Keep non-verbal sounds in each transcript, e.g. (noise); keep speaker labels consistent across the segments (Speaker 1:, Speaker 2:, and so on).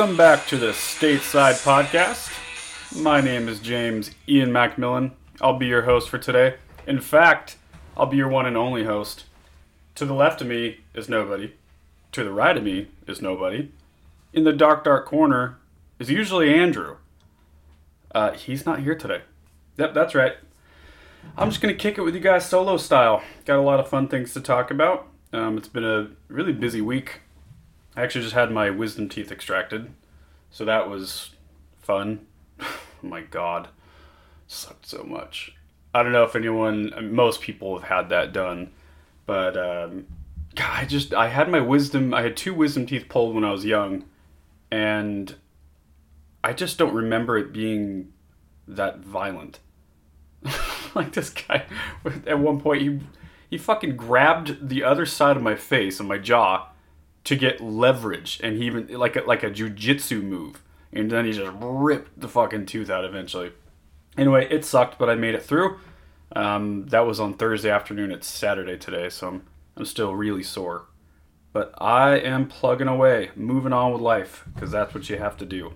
Speaker 1: Welcome back to the Stateside Podcast. My name is James Ian Macmillan. I'll be your host for today. In fact, I'll be your one and only host. To the left of me is nobody. To the right of me is nobody. In the dark, dark corner is usually Andrew. Uh, he's not here today. Yep, that's right. I'm just going to kick it with you guys solo style. Got a lot of fun things to talk about. Um, it's been a really busy week. I actually just had my wisdom teeth extracted, so that was fun. oh (laughs) my god, sucked so much. I don't know if anyone, most people have had that done, but um, God, I just I had my wisdom. I had two wisdom teeth pulled when I was young, and I just don't remember it being that violent. (laughs) like this guy, (laughs) at one point he he fucking grabbed the other side of my face and my jaw to get leverage, and he even like a, like a jujitsu move, and then he just ripped the fucking tooth out eventually. Anyway, it sucked, but I made it through. Um, that was on Thursday afternoon. It's Saturday today, so I'm, I'm still really sore. But I am plugging away, moving on with life, because that's what you have to do.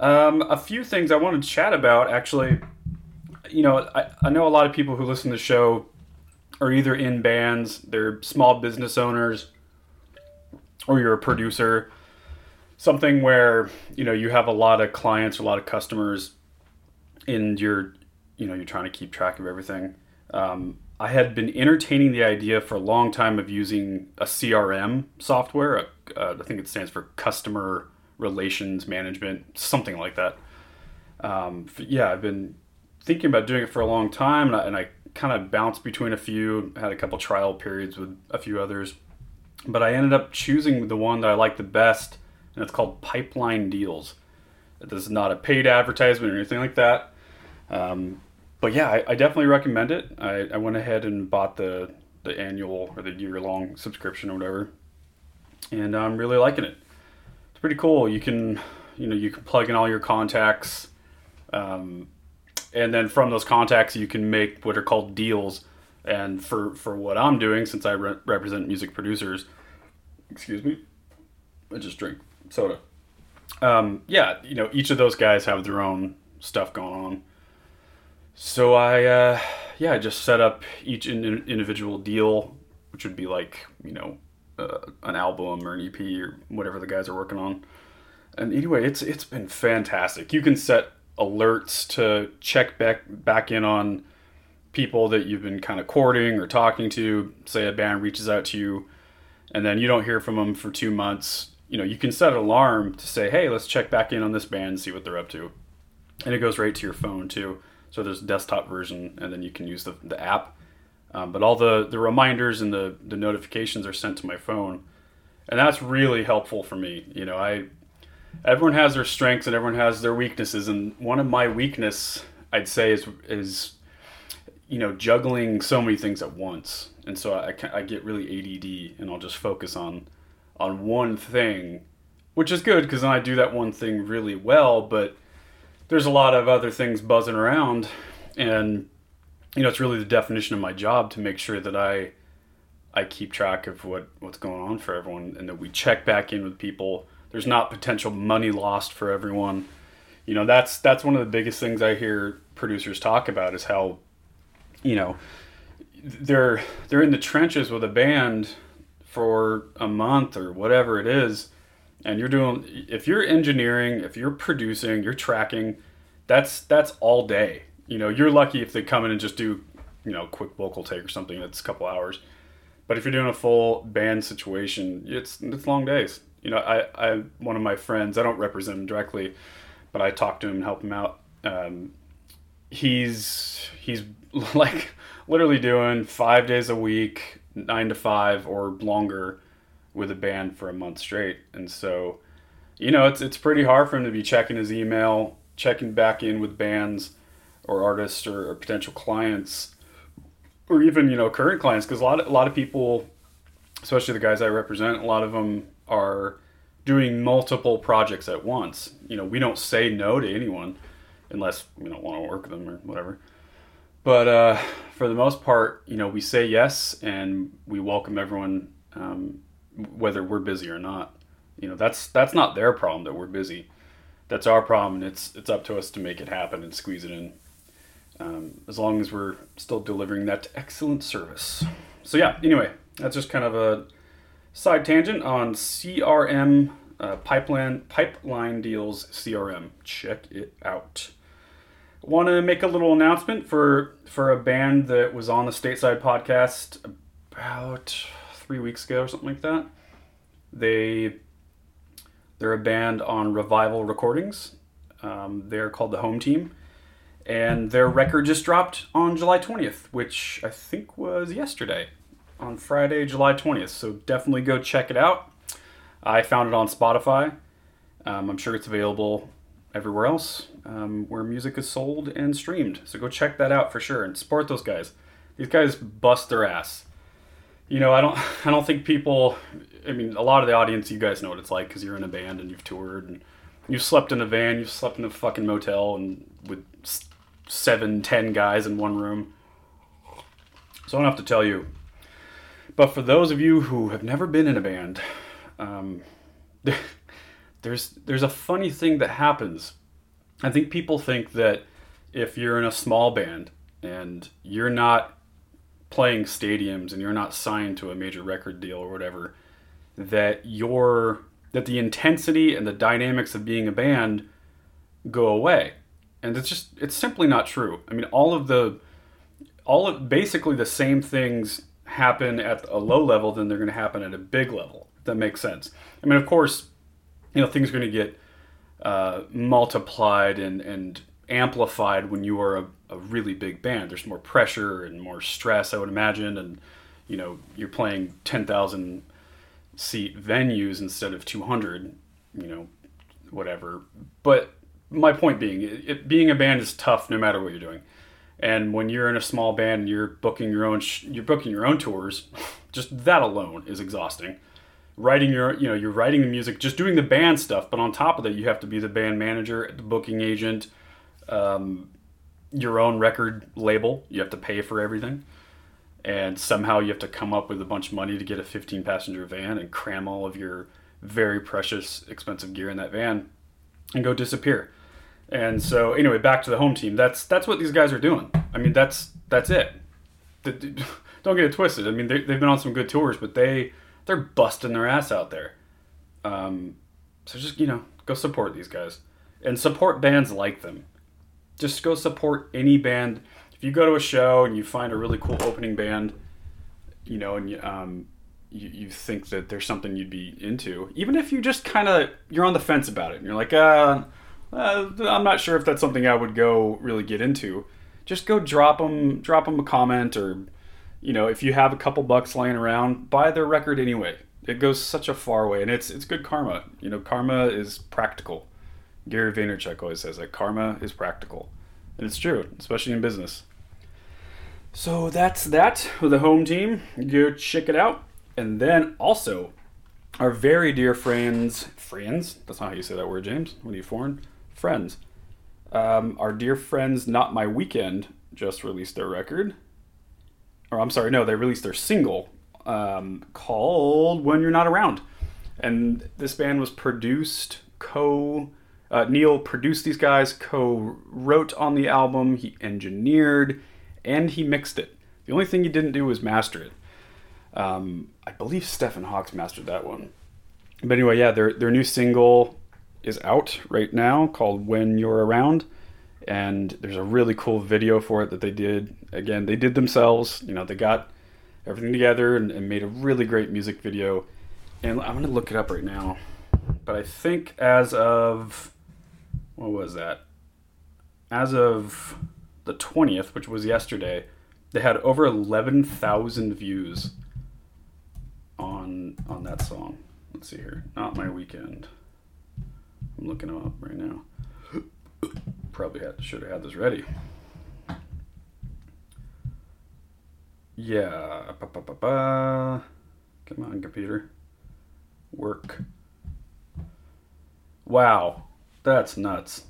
Speaker 1: Um, a few things I wanted to chat about, actually. You know, I, I know a lot of people who listen to the show are either in bands, they're small business owners, or you're a producer, something where you know you have a lot of clients, a lot of customers, and you're you know you're trying to keep track of everything. Um, I had been entertaining the idea for a long time of using a CRM software. Uh, I think it stands for Customer Relations Management, something like that. Um, yeah, I've been thinking about doing it for a long time, and I, and I kind of bounced between a few. Had a couple trial periods with a few others but I ended up choosing the one that I like the best, and it's called Pipeline Deals. This is not a paid advertisement or anything like that. Um, but yeah, I, I, definitely recommend it. I, I, went ahead and bought the, the annual or the year long subscription or whatever, and I'm really liking it. It's pretty cool. You can you know you can plug in all your contacts, um, and then from those contacts you can make what are called deals and for for what I'm doing, since I re- represent music producers, excuse me, I just drink soda. Um, yeah, you know, each of those guys have their own stuff going on. So I, uh, yeah, I just set up each in- individual deal, which would be like, you know, uh, an album or an EP or whatever the guys are working on. And anyway, it's it's been fantastic. You can set alerts to check back back in on people that you've been kind of courting or talking to. Say a band reaches out to you, and then you don't hear from them for two months. You know, you can set an alarm to say, "Hey, let's check back in on this band and see what they're up to," and it goes right to your phone too. So there's a desktop version, and then you can use the, the app. Um, but all the, the reminders and the, the notifications are sent to my phone, and that's really helpful for me. You know, I everyone has their strengths and everyone has their weaknesses, and one of my weakness I'd say is is you know, juggling so many things at once. And so I, I get really ADD and I'll just focus on on one thing, which is good because I do that one thing really well. But there's a lot of other things buzzing around, and you know, it's really the definition of my job to make sure that I I keep track of what what's going on for everyone, and that we check back in with people. There's not potential money lost for everyone. You know, that's that's one of the biggest things I hear producers talk about is how you know, they're they're in the trenches with a band for a month or whatever it is, and you're doing if you're engineering, if you're producing, you're tracking, that's that's all day. You know, you're lucky if they come in and just do, you know, quick vocal take or something that's a couple hours. But if you're doing a full band situation, it's it's long days. You know, I, I one of my friends, I don't represent him directly, but I talk to him and help him out. Um, he's he's (laughs) like literally doing five days a week, nine to five or longer, with a band for a month straight, and so you know it's it's pretty hard for him to be checking his email, checking back in with bands or artists or, or potential clients, or even you know current clients because a lot a lot of people, especially the guys I represent, a lot of them are doing multiple projects at once. You know, we don't say no to anyone unless we don't want to work with them or whatever. But uh, for the most part, you know, we say yes and we welcome everyone, um, whether we're busy or not. You know, that's that's not their problem that we're busy. That's our problem. And it's it's up to us to make it happen and squeeze it in. Um, as long as we're still delivering that excellent service. So yeah. Anyway, that's just kind of a side tangent on CRM uh, pipeline pipeline deals CRM. Check it out. Want to make a little announcement for for a band that was on the stateside podcast about three weeks ago or something like that. They they're a band on Revival Recordings. Um, they're called the Home Team, and their record just dropped on July twentieth, which I think was yesterday, on Friday, July twentieth. So definitely go check it out. I found it on Spotify. Um, I'm sure it's available everywhere else um, where music is sold and streamed. So go check that out for sure and support those guys. These guys bust their ass. You know, I don't, (laughs) I don't think people. I mean, a lot of the audience, you guys know what it's like because you're in a band and you've toured and you've slept in a van, you've slept in a fucking motel and with seven, ten guys in one room. So I don't have to tell you. But for those of you who have never been in a band, um, (laughs) there's there's a funny thing that happens. I think people think that if you're in a small band and you're not playing stadiums and you're not signed to a major record deal or whatever, that your that the intensity and the dynamics of being a band go away. And it's just it's simply not true. I mean, all of the all of basically the same things happen at a low level than they're going to happen at a big level. That makes sense. I mean, of course, you know things are going to get uh, multiplied and, and amplified when you are a, a really big band. There's more pressure and more stress, I would imagine, and you know you're playing ten thousand seat venues instead of two hundred. You know, whatever. But my point being, it, it, being a band is tough no matter what you're doing. And when you're in a small band and you're booking your own, sh- you're booking your own tours, (laughs) just that alone is exhausting writing your you know you're writing the music just doing the band stuff but on top of that you have to be the band manager the booking agent um, your own record label. You have to pay for everything. And somehow you have to come up with a bunch of money to get a 15 passenger van and cram all of your very precious expensive gear in that van and go disappear. And so anyway back to the home team. That's that's what these guys are doing. I mean that's that's it. (laughs) Don't get it twisted. I mean they, they've been on some good tours but they they're busting their ass out there. Um, so just you know, go support these guys and support bands like them. Just go support any band. If you go to a show and you find a really cool opening band, you know, and you, um, you, you think that there's something you'd be into, even if you just kind of you're on the fence about it and you're like, uh, uh, I'm not sure if that's something I would go really get into. Just go drop them, drop them a comment or you know, if you have a couple bucks laying around, buy their record anyway. It goes such a far way, and it's it's good karma. You know, karma is practical. Gary Vaynerchuk always says that karma is practical, and it's true, especially in business. So that's that with the home team. Go check it out, and then also our very dear friends, friends. That's not how you say that word, James. What are you foreign? Friends. Um, our dear friends, not my weekend, just released their record or I'm sorry, no, they released their single um, called "When You're Not Around," and this band was produced co. Uh, Neil produced these guys, co-wrote on the album, he engineered, and he mixed it. The only thing he didn't do was master it. Um, I believe Stephen Hawks mastered that one. But anyway, yeah, their their new single is out right now called "When You're Around." And there's a really cool video for it that they did. Again, they did themselves. You know, they got everything together and, and made a really great music video. And I'm gonna look it up right now, but I think as of what was that? As of the 20th, which was yesterday, they had over 11,000 views on on that song. Let's see here. Not my weekend. I'm looking them up right now probably had should have had this ready. Yeah. Ba, ba, ba, Come on, computer. Work. Wow. That's nuts.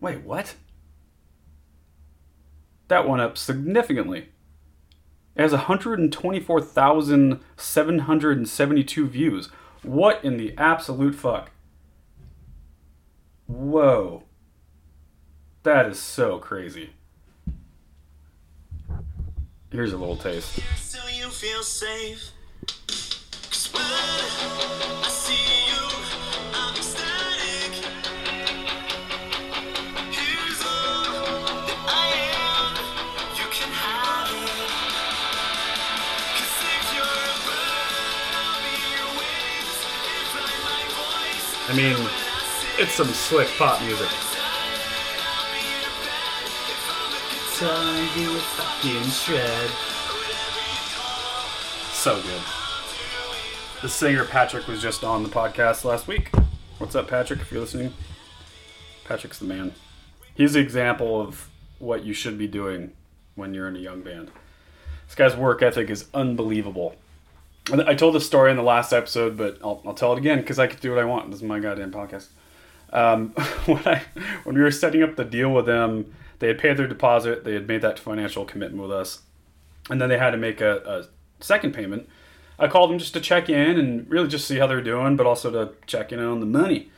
Speaker 1: Wait, what? That went up significantly. It has 124,772 views. What in the absolute fuck? Whoa. That is so crazy. Here's a little taste.
Speaker 2: So you feel safe. 'Cause when I see you, I'm ecstatic. Here's all that I am. You can have it. 'Cause if you're a bird, I'll be your wings. If I my voice,
Speaker 1: I mean, it's some slick pop music.
Speaker 2: you fucking shred.
Speaker 1: So good. The singer Patrick was just on the podcast last week. What's up, Patrick? If you're listening, Patrick's the man. He's the example of what you should be doing when you're in a young band. This guy's work ethic is unbelievable. I told this story in the last episode, but I'll, I'll tell it again because I can do what I want. This is my goddamn podcast. Um, (laughs) when I when we were setting up the deal with them, they had paid their deposit. They had made that financial commitment with us, and then they had to make a, a second payment. I called them just to check in and really just see how they're doing, but also to check in on the money.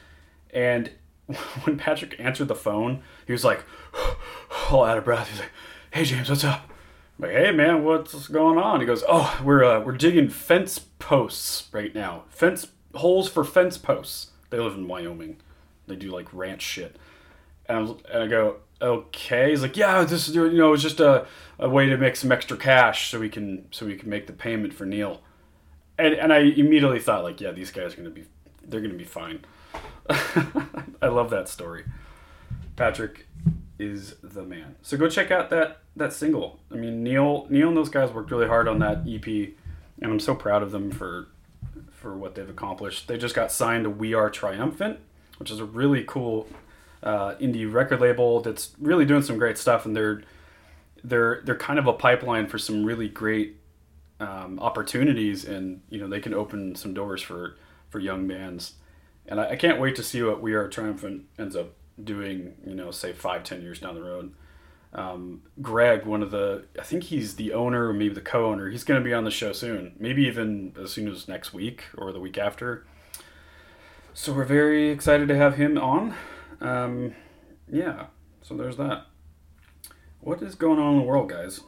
Speaker 1: And (laughs) when Patrick answered the phone, he was like, (sighs) all out of breath. He's like, "Hey James, what's up?" I'm like, "Hey man, what's going on?" He goes, "Oh, we're uh, we're digging fence posts right now. Fence holes for fence posts. They live in Wyoming. They do like ranch shit." And I, was, and I go, "Okay." He's like, "Yeah, this is you know it's just a, a way to make some extra cash so we can so we can make the payment for Neil." And and I immediately thought like, "Yeah, these guys are gonna be they're gonna be fine." (laughs) I love that story. Patrick is the man. So go check out that that single. I mean, Neil Neil and those guys worked really hard on that EP, and I'm so proud of them for for what they've accomplished. They just got signed to We Are Triumphant, which is a really cool uh, indie record label that's really doing some great stuff, and they're they're they're kind of a pipeline for some really great um, opportunities, and you know they can open some doors for for young bands. And I, I can't wait to see what We Are Triumphant ends up doing. You know, say five, ten years down the road. Um, Greg, one of the, I think he's the owner or maybe the co-owner. He's going to be on the show soon, maybe even as soon as next week or the week after. So we're very excited to have him on. Um, yeah, so there's that. What is going on in the world, guys?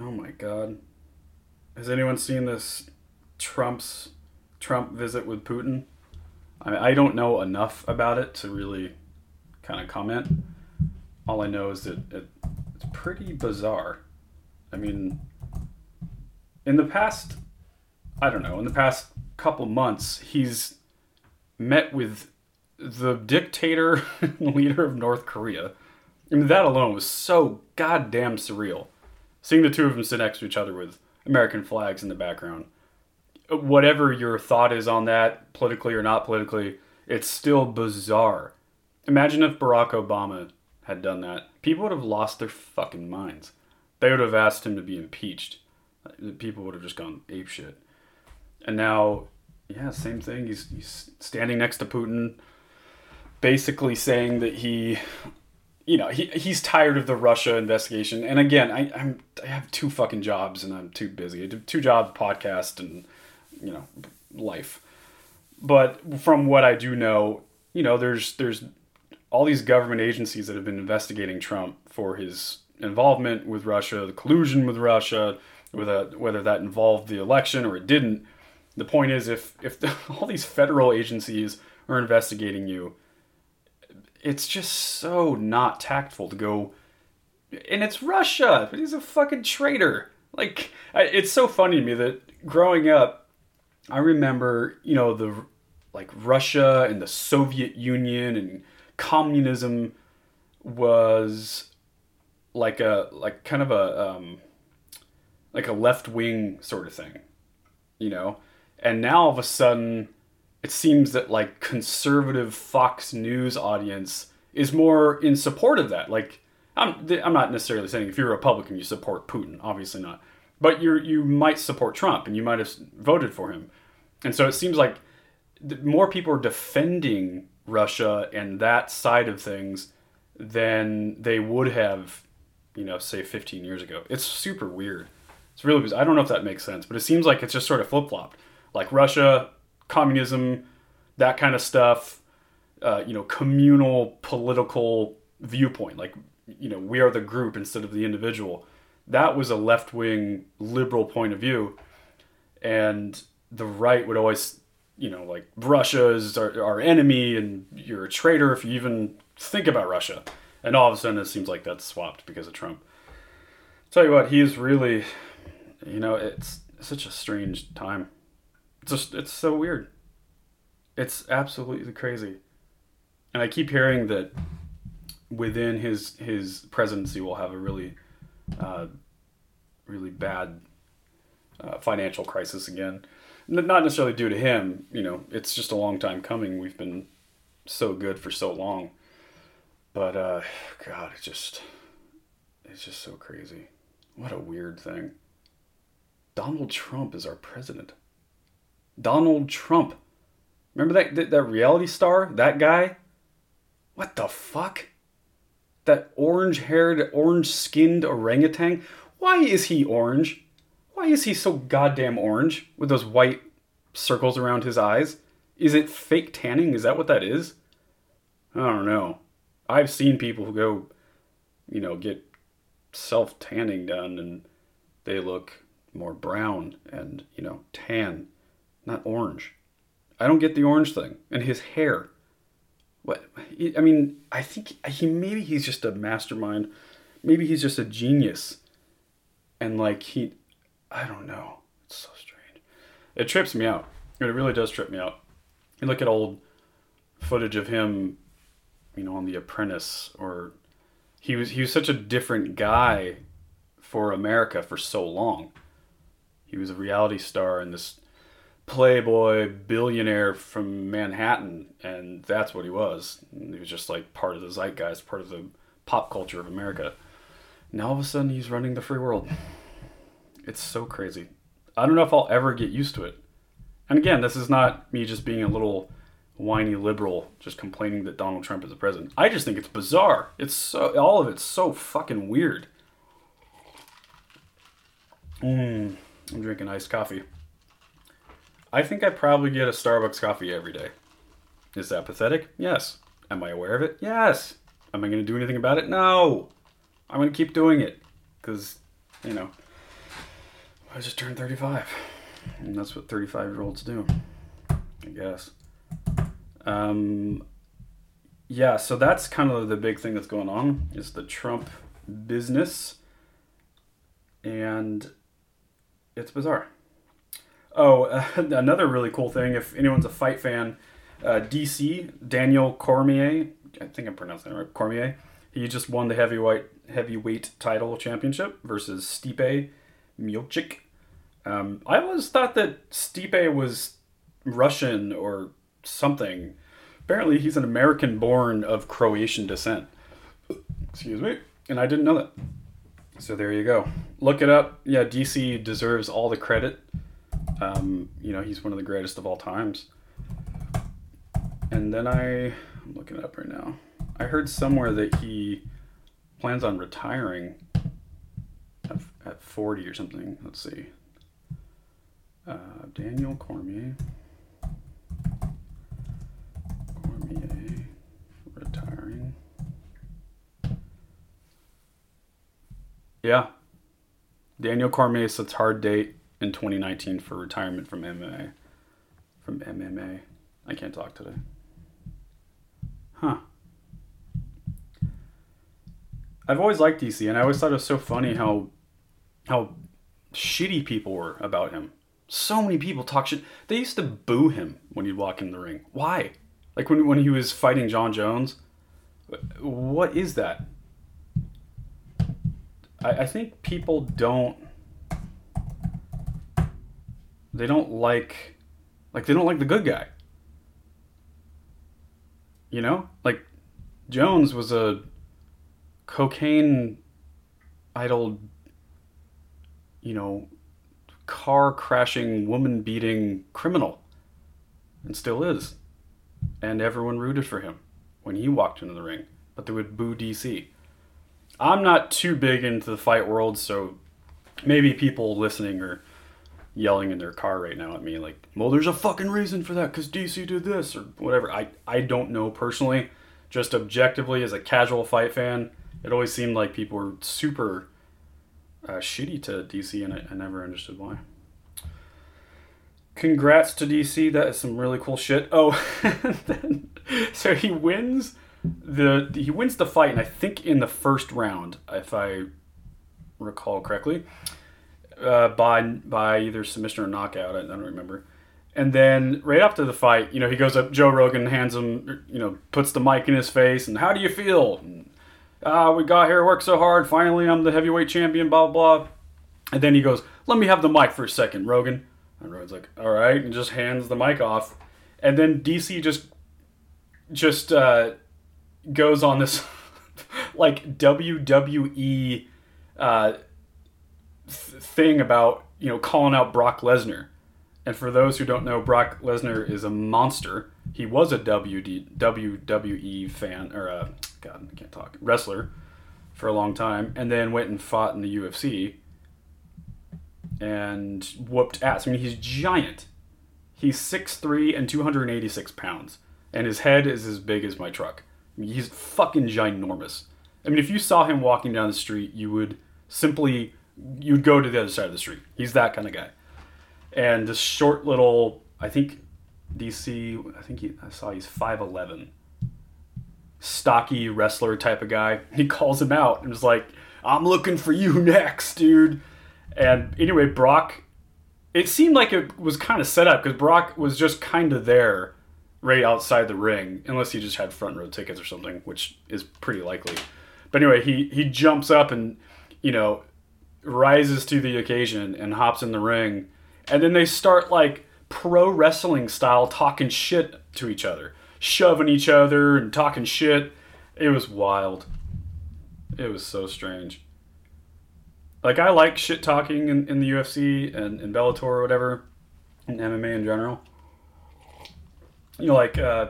Speaker 1: Oh my God, has anyone seen this Trump's Trump visit with Putin? I, I don't know enough about it to really kind of comment. All I know is that it, it's pretty bizarre. I mean, in the past, I don't know, in the past couple months, he's met with the dictator (laughs) leader of North Korea. I mean, that alone was so goddamn surreal. Seeing the two of them sit next to each other with American flags in the background. Whatever your thought is on that, politically or not politically, it's still bizarre. Imagine if Barack Obama had done that. People would have lost their fucking minds. They would have asked him to be impeached. People would have just gone apeshit. And now, yeah, same thing. He's, he's standing next to Putin, basically saying that he, you know, he, he's tired of the Russia investigation. And again, I, I'm I have two fucking jobs and I'm too busy. I do two job podcast and you know life. But from what I do know, you know, there's there's all these government agencies that have been investigating Trump for his involvement with Russia, the collusion with Russia, whether whether that involved the election or it didn't. The point is, if if the, (laughs) all these federal agencies are investigating you, it's just so not tactful to go. And it's Russia, he's a fucking traitor. Like it's so funny to me that growing up, I remember you know the like Russia and the Soviet Union and communism was like a like kind of a um, like a left wing sort of thing, you know. And now all of a sudden, it seems that like conservative Fox News audience is more in support of that. Like I'm I'm not necessarily saying if you're a Republican you support Putin, obviously not, but you you might support Trump and you might have voted for him, and so it seems like more people are defending Russia and that side of things than they would have, you know, say 15 years ago. It's super weird. It's really. I don't know if that makes sense, but it seems like it's just sort of flip flopped. Like Russia, communism, that kind of stuff, uh, you know, communal political viewpoint. Like, you know, we are the group instead of the individual. That was a left wing liberal point of view. And the right would always, you know, like Russia is our, our enemy and you're a traitor if you even think about Russia. And all of a sudden it seems like that's swapped because of Trump. Tell you what, he's really, you know, it's such a strange time. It's just, it's so weird. It's absolutely crazy. And I keep hearing that within his his presidency will have a really, uh, really bad uh, financial crisis again. Not necessarily due to him, you know. It's just a long time coming. We've been so good for so long, but uh, God, it just it's just so crazy. What a weird thing. Donald Trump is our president. Donald Trump. Remember that that, that reality star? That guy? What the fuck? That orange-haired, orange-skinned orangutan? Why is he orange? Why is he so goddamn orange with those white circles around his eyes? Is it fake tanning? Is that what that is? I don't know. I've seen people who go, you know, get self tanning done and they look more brown and, you know, tan, not orange. I don't get the orange thing. And his hair. What? I mean, I think he maybe he's just a mastermind. Maybe he's just a genius. And like he, I don't know. It's so strange. It trips me out. It really does trip me out. You look at old footage of him, you know, on The Apprentice, or he was he was such a different guy for America for so long. He was a reality star and this playboy billionaire from Manhattan, and that's what he was. He was just like part of the zeitgeist, part of the pop culture of America. Now all of a sudden he's running the free world. It's so crazy. I don't know if I'll ever get used to it. And again, this is not me just being a little whiny liberal just complaining that Donald Trump is the president. I just think it's bizarre. It's so all of it's so fucking weird. Mm, I'm drinking iced coffee. I think I probably get a Starbucks coffee every day. Is that pathetic? Yes. Am I aware of it? Yes. Am I going to do anything about it? No. I'm going to keep doing it because, you know, I just turned 35. And that's what 35 year olds do, I guess. Um, yeah, so that's kind of the big thing that's going on is the Trump business. And it's bizarre. Oh, uh, (laughs) another really cool thing, if anyone's a fight fan, uh, DC, Daniel Cormier, I think I'm pronouncing it right, Cormier, he just won the heavyweight heavyweight title championship versus Stipe Miocic. Um, I always thought that Stipe was Russian or something. Apparently, he's an American born of Croatian descent. (coughs) Excuse me. And I didn't know that. So there you go. Look it up. Yeah, DC deserves all the credit. Um, you know, he's one of the greatest of all times. And then I, I'm looking it up right now. I heard somewhere that he plans on retiring at, at 40 or something. Let's see. Uh, Daniel Cormier. Cormier retiring. Yeah. Daniel Cormier sets a hard date in 2019 for retirement from MMA. From MMA. I can't talk today. Huh. I've always liked DC, and I always thought it was so funny how how shitty people were about him. So many people talk shit. They used to boo him when he'd walk in the ring. Why? Like when when he was fighting Jon Jones. What is that? I, I think people don't they don't like like they don't like the good guy. You know? Like Jones was a cocaine idol you know car crashing woman beating criminal and still is and everyone rooted for him when he walked into the ring but they would boo DC I'm not too big into the fight world so maybe people listening are yelling in their car right now at me like, "Well, there's a fucking reason for that cuz DC did this or whatever." I I don't know personally. Just objectively as a casual fight fan, it always seemed like people were super uh, shitty to DC and I, I never understood why. Congrats to DC. That is some really cool shit. Oh, (laughs) so he wins the he wins the fight, and I think in the first round, if I recall correctly, uh, by by either submission or knockout. I, I don't remember. And then right after the fight, you know, he goes up. Joe Rogan hands him, you know, puts the mic in his face, and how do you feel? Ah, we got here, worked so hard. Finally, I'm the heavyweight champion. Blah blah. And then he goes, "Let me have the mic for a second, Rogan." And Rogan's like, "All right," and just hands the mic off. And then DC just just uh, goes on this (laughs) like WWE uh, thing about you know calling out Brock Lesnar. And for those who don't know, Brock Lesnar is a monster. He was a WD, WWE fan or a God, I can't talk wrestler for a long time, and then went and fought in the UFC and whooped ass. I mean, he's giant. He's 6'3 and 286 pounds, and his head is as big as my truck. I mean, he's fucking ginormous. I mean, if you saw him walking down the street, you would simply you'd go to the other side of the street. He's that kind of guy. And this short little, I think DC, I think he, I saw he's 5'11, stocky wrestler type of guy. He calls him out and is like, I'm looking for you (laughs) next, dude. And anyway, Brock, it seemed like it was kind of set up because Brock was just kind of there right outside the ring, unless he just had front row tickets or something, which is pretty likely. But anyway, he, he jumps up and, you know, rises to the occasion and hops in the ring. And then they start like pro wrestling style talking shit to each other, shoving each other and talking shit. It was wild. It was so strange. Like I like shit talking in, in the UFC and in Bellator or whatever, and MMA in general. You know, like uh,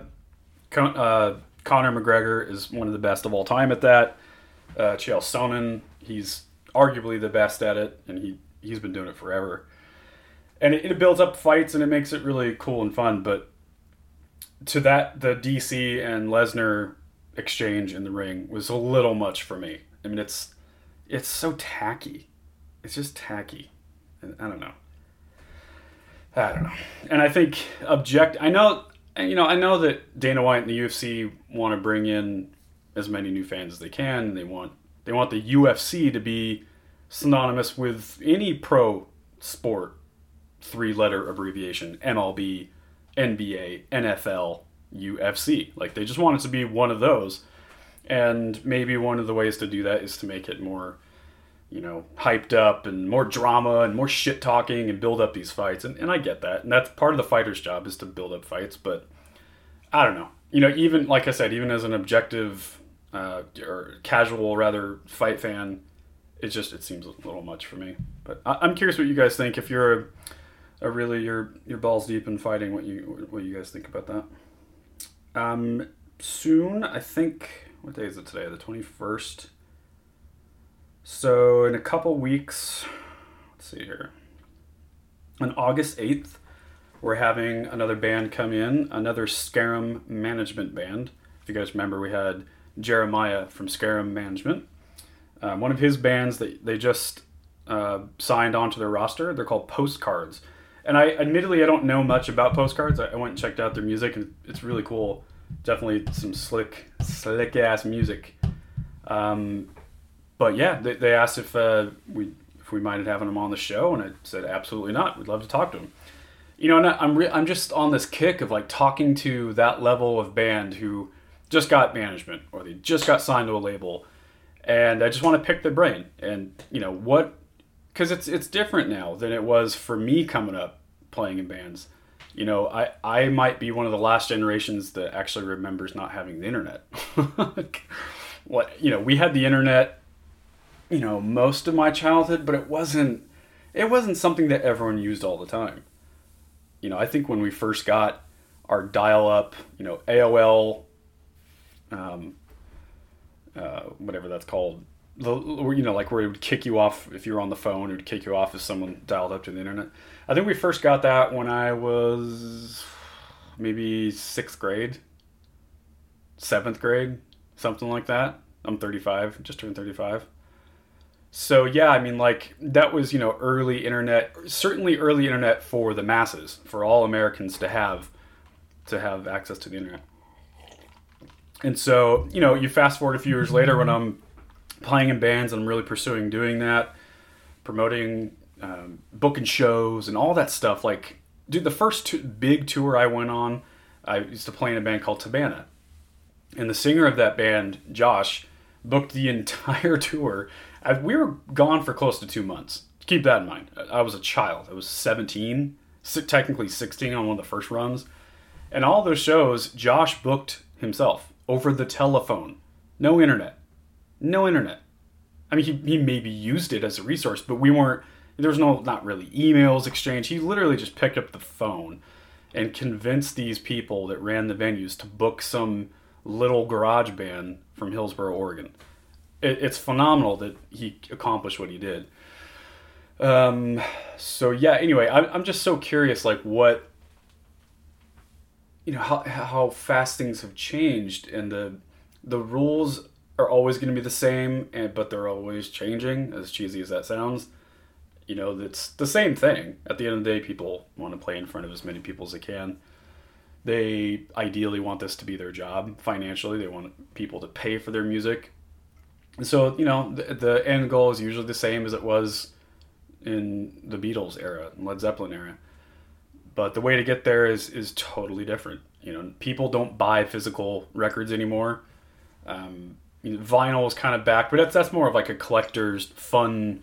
Speaker 1: Con- uh, Conor McGregor is one of the best of all time at that. Uh, Chael Sonnen, he's arguably the best at it, and he he's been doing it forever. And it, it builds up fights and it makes it really cool and fun. But to that, the DC and Lesnar exchange in the ring was a little much for me. I mean, it's it's so tacky. It's just tacky. And I don't know. I don't know. And I think object. I know. You know. I know that Dana White and the UFC want to bring in as many new fans as they can. They want they want the UFC to be synonymous with any pro sport three letter abbreviation MLB, NBA, NFL, UFC. Like they just want it to be one of those. And maybe one of the ways to do that is to make it more, you know, hyped up and more drama and more shit talking and build up these fights. And, and I get that. And that's part of the fighter's job is to build up fights. But I don't know. You know, even like I said, even as an objective uh, or casual rather fight fan, it just it seems a little much for me. But I, I'm curious what you guys think. If you're a, a really you're you're balls deep in fighting, what you what you guys think about that? Um, soon, I think. What day is it today? The twenty first. So in a couple weeks, let's see here. On August eighth, we're having another band come in, another Scarum Management band. If you guys remember, we had Jeremiah from Scarum Management. Um, one of his bands that they just uh, signed onto their roster. They're called Postcards. And I admittedly I don't know much about Postcards. I, I went and checked out their music, and it's really cool. Definitely some slick, slick ass music. Um, but yeah, they, they asked if uh, we if we minded having them on the show, and I said absolutely not. We'd love to talk to them. You know, and I- I'm re- I'm just on this kick of like talking to that level of band who just got management or they just got signed to a label, and I just want to pick their brain and you know what because it's it's different now than it was for me coming up playing in bands. You know, I I might be one of the last generations that actually remembers not having the internet. (laughs) what you know, we had the internet, you know, most of my childhood, but it wasn't it wasn't something that everyone used all the time. You know, I think when we first got our dial-up, you know, AOL, um, uh, whatever that's called, the you know like where it would kick you off if you were on the phone, it would kick you off if someone dialed up to the internet. I think we first got that when I was maybe sixth grade, seventh grade, something like that. I'm 35, just turned 35. So yeah, I mean, like that was you know early internet, certainly early internet for the masses, for all Americans to have, to have access to the internet. And so you know, you fast forward a few years later when I'm playing in bands and I'm really pursuing doing that, promoting, um, booking shows and all that stuff. Like, dude, the first two, big tour I went on, I used to play in a band called Tabana, and the singer of that band, Josh, booked the (laughs) entire tour. I, we were gone for close to two months. Keep that in mind. I was a child. I was 17, si- technically 16 on one of the first runs. And all those shows, Josh booked himself over the telephone. No internet. No internet. I mean, he, he maybe used it as a resource, but we weren't, there was no, not really emails exchanged. He literally just picked up the phone and convinced these people that ran the venues to book some little garage band from Hillsboro, Oregon. It, it's phenomenal that he accomplished what he did. Um, so yeah, anyway, I'm, I'm just so curious, like what, you know, how, how fast things have changed and the, the rules are always going to be the same, and, but they're always changing, as cheesy as that sounds. You know, it's the same thing. At the end of the day, people want to play in front of as many people as they can. They ideally want this to be their job financially. They want people to pay for their music. And so, you know, the, the end goal is usually the same as it was in the Beatles era, Led Zeppelin era. But the way to get there is is totally different. You know, people don't buy physical records anymore. Um, you know, vinyl is kind of back, but that's that's more of like a collector's fun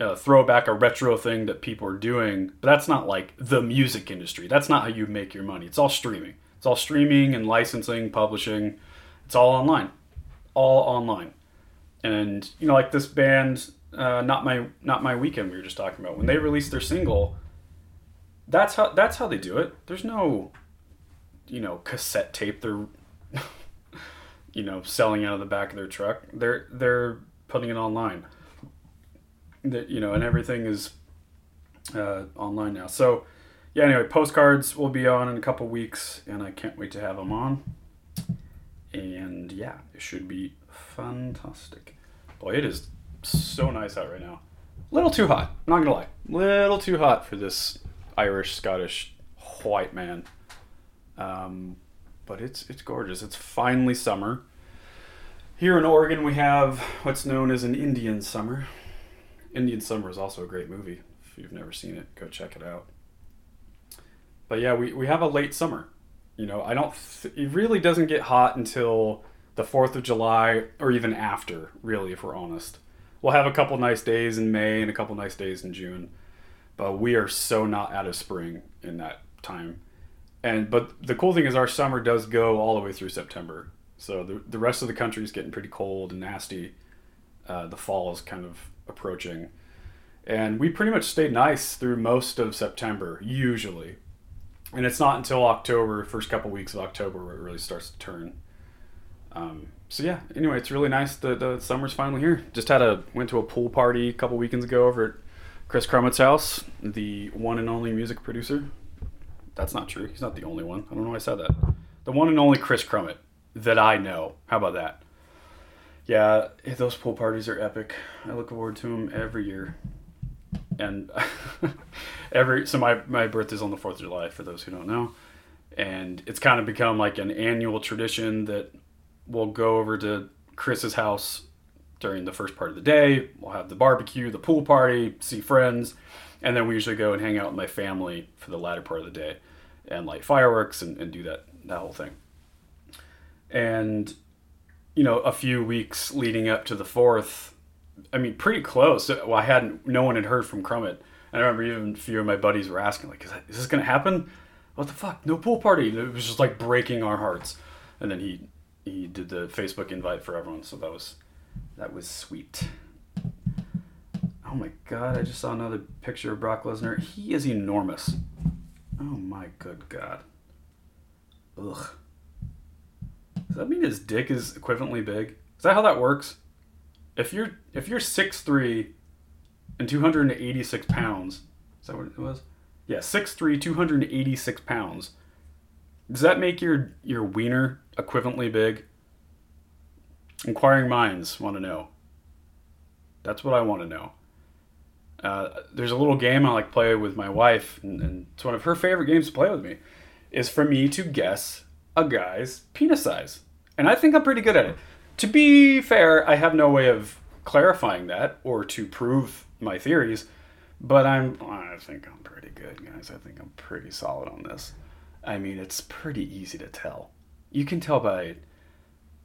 Speaker 1: uh, throwback, a retro thing that people are doing. But that's not like the music industry. That's not how you make your money. It's all streaming. It's all streaming and licensing, publishing. It's all online, all online. And you know, like this band, uh, not my not my weekend. We were just talking about when they released their single. That's how that's how they do it. There's no, you know, cassette tape. They're (laughs) you know selling out of the back of their truck. They're they're putting it online. That you know, and everything is uh, online now. So yeah. Anyway, postcards will be on in a couple weeks, and I can't wait to have them on. And yeah, it should be fantastic. Boy, it is so nice out right now. Little too hot. I'm Not gonna lie, little too hot for this Irish Scottish white man. Um, but it's it's gorgeous. It's finally summer. Here in Oregon, we have what's known as an Indian summer. Indian Summer is also a great movie. If you've never seen it, go check it out. But yeah, we, we have a late summer. You know, I don't. Th- it really doesn't get hot until the Fourth of July, or even after. Really, if we're honest, we'll have a couple nice days in May and a couple nice days in June. But we are so not out of spring in that time. And but the cool thing is our summer does go all the way through September. So the the rest of the country is getting pretty cold and nasty. Uh, the fall is kind of approaching, and we pretty much stayed nice through most of September usually. And it's not until October, first couple weeks of October, where it really starts to turn. Um, so yeah. Anyway, it's really nice that the summer's finally here. Just had a went to a pool party a couple weekends ago over at Chris Crummett's house, the one and only music producer. That's not true. He's not the only one. I don't know why I said that. The one and only Chris Crummett that I know. How about that? Yeah, eh, those pool parties are epic. I look forward to them every year. And (laughs) every so my my birthday's on the 4th of July for those who don't know. And it's kind of become like an annual tradition that we'll go over to Chris's house during the first part of the day. We'll have the barbecue, the pool party, see friends, and then we usually go and hang out with my family for the latter part of the day and light fireworks and, and do that that whole thing. And you know, a few weeks leading up to the fourth, I mean, pretty close. Well, I hadn't, no one had heard from Crummett. And I remember even a few of my buddies were asking, like, is, that, is this going to happen? What the fuck? No pool party. It was just like breaking our hearts. And then he, he did the Facebook invite for everyone. So that was, that was sweet. Oh my God. I just saw another picture of Brock Lesnar. He is enormous. Oh my good God. Ugh. Does that mean his dick is equivalently big? Is that how that works? if you're if you're six three and 286 pounds, is that what it was? Yeah, 6'3", 286 pounds. Does that make your your wiener equivalently big? Inquiring minds want to know. That's what I want to know. Uh, there's a little game I like play with my wife, and, and it's one of her favorite games to play with me. Is for me to guess a guy's penis size, and I think I'm pretty good at it. To be fair, I have no way of clarifying that or to prove my theories, but I'm I think I'm pretty good, guys. I think I'm pretty solid on this. I mean, it's pretty easy to tell. You can tell by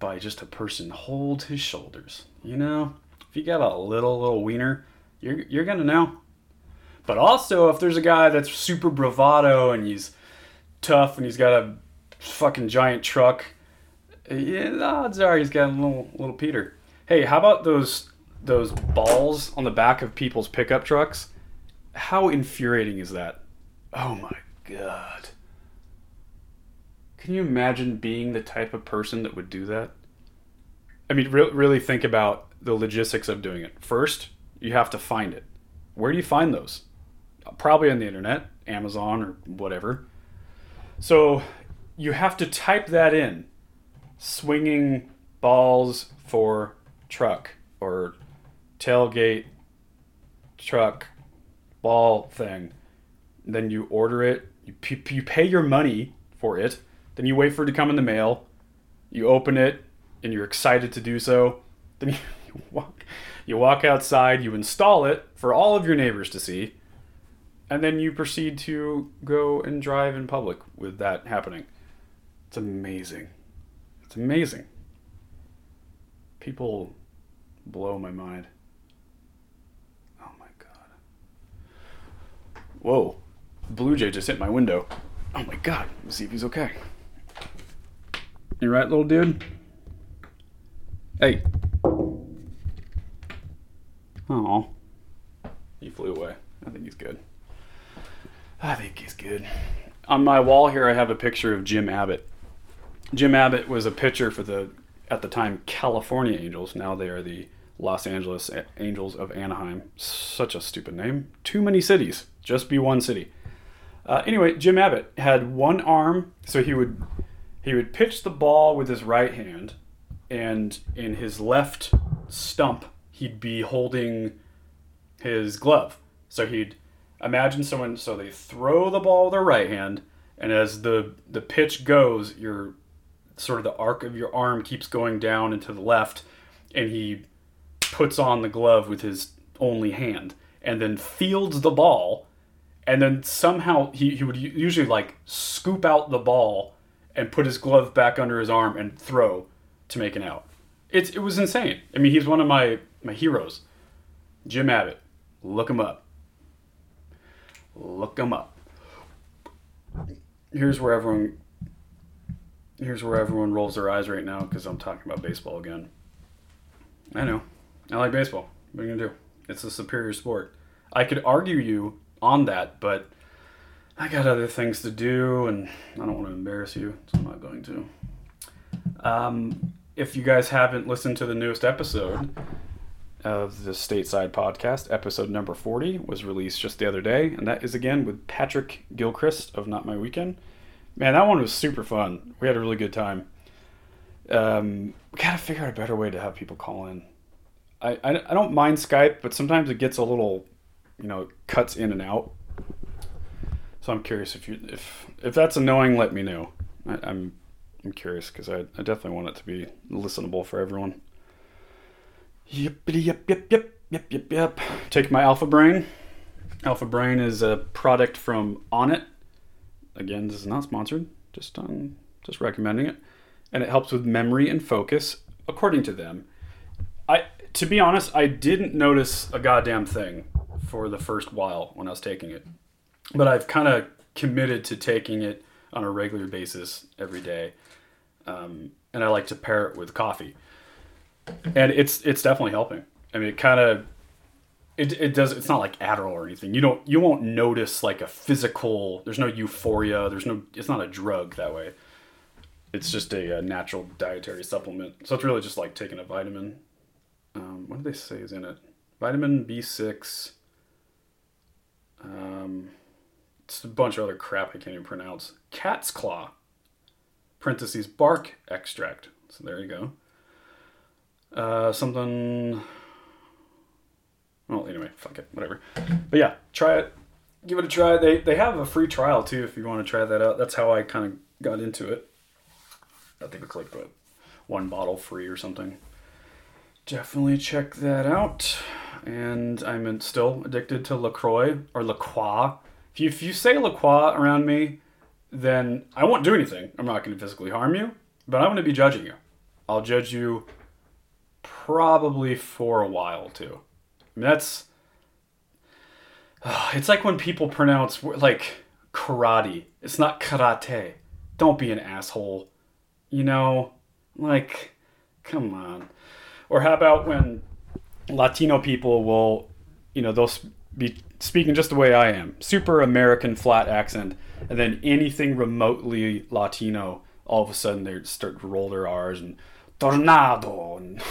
Speaker 1: by just a person hold his shoulders. You know, if you got a little little wiener, you're you're gonna know. But also, if there's a guy that's super bravado and he's tough and he's got a fucking giant truck, yeah, the odds are he's got a little little Peter. Hey, how about those those balls on the back of people's pickup trucks? How infuriating is that? Oh my god. Can you imagine being the type of person that would do that? I mean, re- really think about the logistics of doing it. First, you have to find it. Where do you find those? Probably on the internet, Amazon, or whatever. So you have to type that in swinging balls for truck or tailgate truck ball thing. Then you order it, you, p- you pay your money for it, then you wait for it to come in the mail, you open it, and you're excited to do so. Then (laughs) you, walk, you walk outside, you install it for all of your neighbors to see, and then you proceed to go and drive in public with that happening. It's amazing. It's amazing. People blow my mind. Oh my god. Whoa. Blue Jay just hit my window. Oh my god. Let's see if he's okay. You right, little dude? Hey. Oh. He flew away. I think he's good. I think he's good. On my wall here, I have a picture of Jim Abbott. Jim Abbott was a pitcher for the, at the time, California Angels. Now they are the Los Angeles Angels of Anaheim. Such a stupid name. Too many cities. Just be one city. Uh, anyway, Jim Abbott had one arm, so he would he would pitch the ball with his right hand, and in his left stump he'd be holding his glove. So he'd imagine someone so they throw the ball with their right hand, and as the the pitch goes, your sort of the arc of your arm keeps going down and to the left, and he puts on the glove with his only hand, and then fields the ball, and then somehow he, he would usually like scoop out the ball and put his glove back under his arm and throw to make an out. It's it was insane. I mean, he's one of my my heroes. Jim Abbott. Look him up. Look him up. Here's where everyone here's where everyone rolls their eyes right now because I'm talking about baseball again. I know. I like baseball. What are you gonna do? It's a superior sport. I could argue you on that, but I got other things to do, and I don't want to embarrass you, so I'm not going to. Um, if you guys haven't listened to the newest episode of the Stateside Podcast, episode number 40 was released just the other day, and that is again with Patrick Gilchrist of Not My Weekend. Man, that one was super fun. We had a really good time. Um, we gotta figure out a better way to have people call in. I, I, I don't mind Skype, but sometimes it gets a little, you know, cuts in and out. So I'm curious if you if if that's annoying, let me know. I, I'm I'm curious because I, I definitely want it to be listenable for everyone. Yippity yip yip yip yip yip yip. Take my Alpha Brain. Alpha Brain is a product from Onnit. Again, this is not sponsored. Just um, just recommending it, and it helps with memory and focus, according to them. I to be honest, I didn't notice a goddamn thing for the first while when I was taking it but I've kind of committed to taking it on a regular basis every day, um, and I like to pair it with coffee, and it's it's definitely helping. I mean, it kind of it, it does. It's not like Adderall or anything. You don't you won't notice like a physical. There's no euphoria. There's no. It's not a drug that way. It's just a, uh natural dietary supplement. So it's really just like taking a vitamin. Um, what do they say is in it? Vitamin B6. Um, it's a bunch of other crap I can't even pronounce. Cat's claw. Parentheses bark extract. So there you go. Uh, something. Well, anyway, fuck it, whatever. But yeah, try it. Give it a try. They they have a free trial too if you want to try that out. That's how I kind of got into it. I think it's like one bottle free or something. Definitely check that out. And I'm still addicted to LaCroix or LaCroix. If you, if you say LaCroix around me, then I won't do anything. I'm not going to physically harm you, but I'm going to be judging you. I'll judge you probably for a while too. I mean, that's. (sighs) it's like when people pronounce like karate. It's not karate. Don't be an asshole. You know, like, come on. Or how about when Latino people will, you know, they'll be speaking just the way I am, super American flat accent, and then anything remotely Latino, all of a sudden they start to roll their R's and tornado and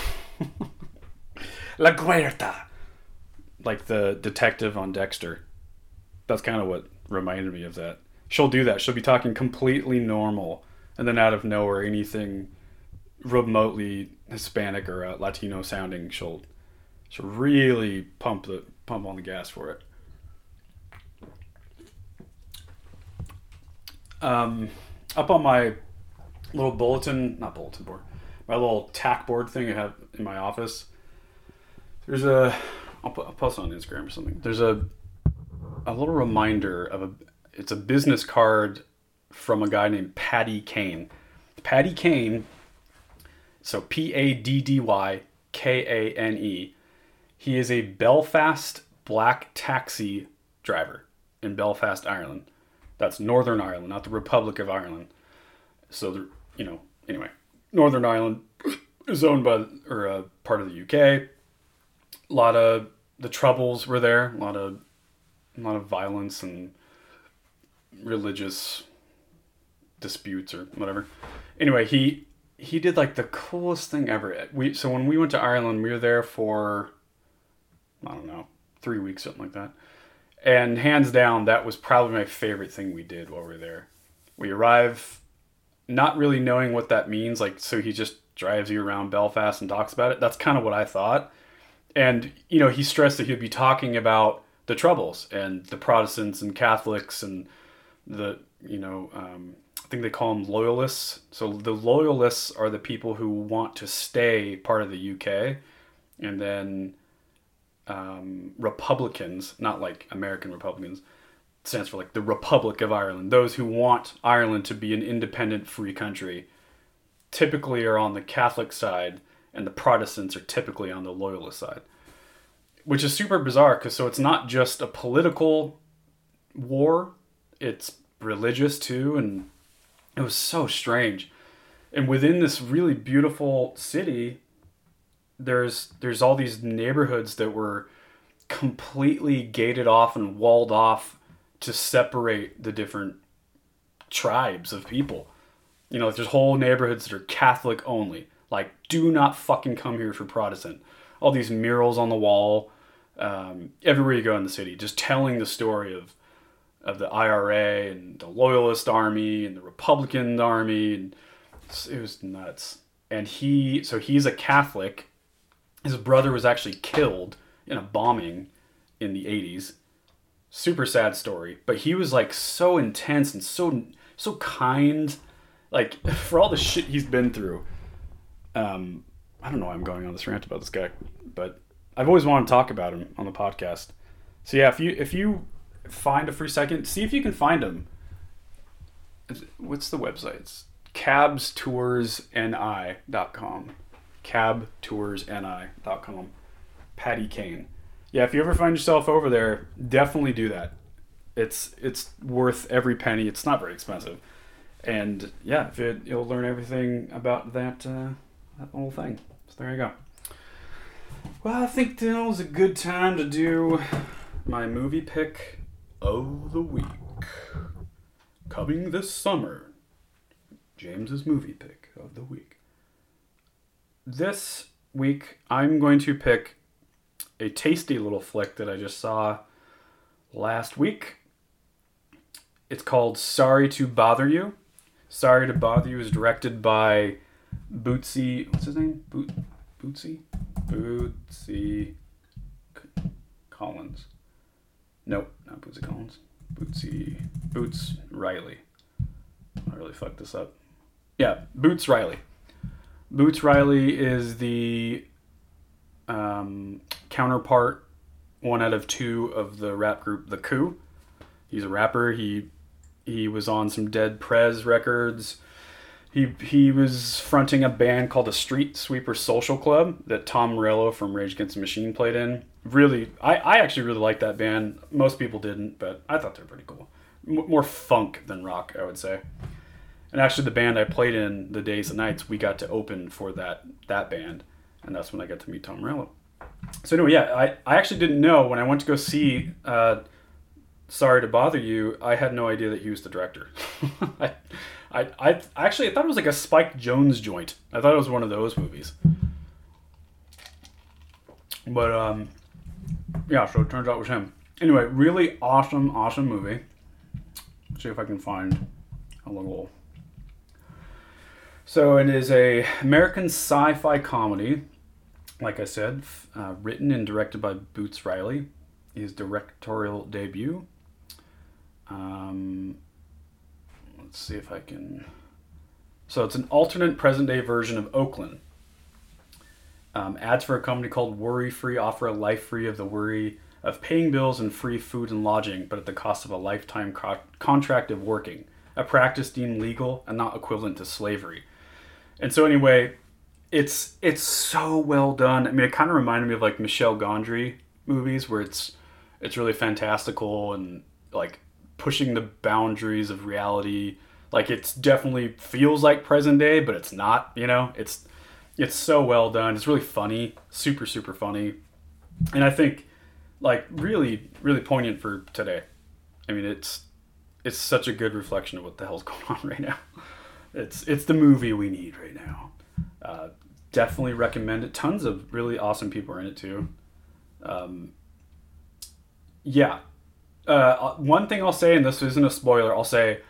Speaker 1: (laughs) LaGuerta, like the detective on Dexter. That's kind of what reminded me of that. She'll do that. She'll be talking completely normal, and then out of nowhere, anything remotely Hispanic or uh, Latino sounding, she'll she'll really pump the pump on the gas for it. Um, up on my little bulletin, not bulletin board, my little tack board thing I have in my office. There's a, I'll, put, I'll post on Instagram or something. There's a, a little reminder of a, it's a business card from a guy named Patty Kane. Patty Kane, so P A D D Y K A N E. He is a Belfast black taxi driver in Belfast, Ireland. That's Northern Ireland, not the Republic of Ireland. So, the, you know, anyway, Northern Ireland (coughs) is owned by, or a part of the UK. A lot of the troubles were there. A lot of, a lot of violence and religious disputes or whatever. Anyway, he he did like the coolest thing ever. We so when we went to Ireland, we were there for I don't know three weeks, something like that. And hands down, that was probably my favorite thing we did while we were there. We arrive not really knowing what that means. Like, so he just drives you around Belfast and talks about it. That's kind of what I thought. And, you know, he stressed that he'd be talking about the Troubles and the Protestants and Catholics and the, you know, um, I think they call them loyalists. So the loyalists are the people who want to stay part of the UK. And then um, Republicans, not like American Republicans, stands for like the Republic of Ireland. Those who want Ireland to be an independent, free country typically are on the Catholic side, and the Protestants are typically on the Loyalist side. Which is super bizarre because so it's not just a political war, it's religious too, and it was so strange. And within this really beautiful city, there's there's all these neighborhoods that were completely gated off and walled off to separate the different tribes of people. You know, there's whole neighborhoods that are Catholic only. Like, do not fucking come here for Protestant. All these murals on the wall, um, everywhere you go in the city, just telling the story of of the IRA and the Loyalist Army and the Republican Army, and it was nuts. And he, so he's a Catholic. His brother was actually killed in a bombing in the 80s. Super sad story, but he was like so intense and so so kind. Like (laughs) for all the shit he's been through. Um, I don't know why I'm going on this rant about this guy, but I've always wanted to talk about him on the podcast. So yeah, if you if you find a free second, see if you can find him. What's the website? It's cabstoursni.com. Cabtoursni.com. Patty Kane. Yeah, if you ever find yourself over there, definitely do that. It's it's worth every penny. It's not very expensive, and yeah, if it, you'll learn everything about that uh, that whole thing. So there you go. Well, I think now is a good time to do my movie pick of the week. Coming this summer, James's movie pick of the week. This week, I'm going to pick a tasty little flick that I just saw last week. It's called Sorry to Bother You. Sorry to Bother You is directed by Bootsy. What's his name? Boot, Bootsy? Bootsy Collins. Nope, not Bootsy Collins. Bootsy. Boots Riley. I really fucked this up. Yeah, Boots Riley. Boots Riley is the um, counterpart, one out of two of the rap group The Coup. He's a rapper. He he was on some Dead Prez records. He he was fronting a band called the Street Sweeper Social Club that Tom Morello from Rage Against the Machine played in. Really, I, I actually really liked that band. Most people didn't, but I thought they were pretty cool. M- more funk than rock, I would say. And actually, the band I played in, the Days and Nights, we got to open for that that band, and that's when I got to meet Tom Morello. So anyway, yeah, I, I actually didn't know when I went to go see uh, Sorry to Bother You. I had no idea that he was the director. (laughs) I, I, I actually I thought it was like a Spike Jonze joint. I thought it was one of those movies. But um, yeah, so it turns out it was him. Anyway, really awesome, awesome movie. Let's see if I can find a little. So it is a American sci-fi comedy, like I said, uh, written and directed by Boots Riley. His directorial debut. Um, let's see if I can. So it's an alternate present-day version of Oakland. Um, ads for a company called Worry Free offer a life free of the worry of paying bills and free food and lodging, but at the cost of a lifetime co- contract of working, a practice deemed legal and not equivalent to slavery. And so, anyway, it's it's so well done. I mean, it kind of reminded me of like Michel Gondry movies, where it's it's really fantastical and like pushing the boundaries of reality. Like it's definitely feels like present day, but it's not. You know, it's it's so well done. It's really funny, super super funny, and I think like really really poignant for today. I mean, it's it's such a good reflection of what the hell's (laughs) going on right now. It's it's the movie we need right now. Uh, definitely recommend it. Tons of really awesome people are in it too. Um, yeah. Uh, one thing I'll say, and this isn't a spoiler, I'll say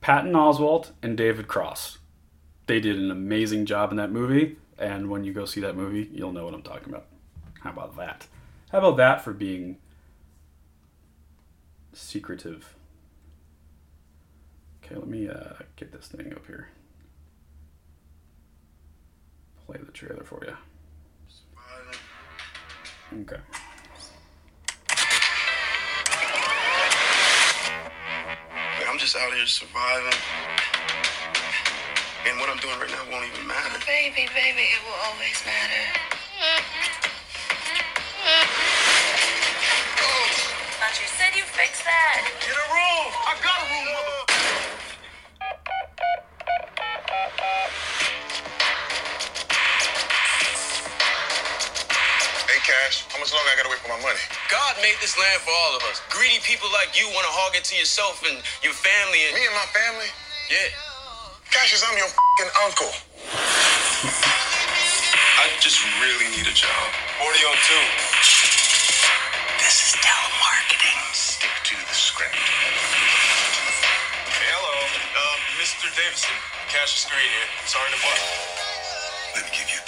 Speaker 1: Patton Oswalt and David Cross. They did an amazing job in that movie, and when you go see that movie, you'll know what I'm talking about. How about that? How about that for being secretive? Okay, let me uh, get this thing up here. Play the trailer for you. Okay.
Speaker 3: I'm just out here surviving. And what I'm doing right now won't even matter.
Speaker 4: Baby, baby, it will always matter. Thought you said you fixed that.
Speaker 3: Get a room! I got a room, mother. Hey, Cash, how much longer I gotta wait for my money?
Speaker 5: God made this land for all of us. Greedy people like you want to hog it to yourself and your family and
Speaker 3: Me and my family?
Speaker 5: yeah.
Speaker 3: Cassius, I'm your fing uncle. I just really need a job. 40 on two.
Speaker 4: This is telemarketing.
Speaker 3: Stick to the script. Hey, hello.
Speaker 5: Um, Mr. Davidson, Cassius Green here. Sorry to bother.
Speaker 6: Let me give you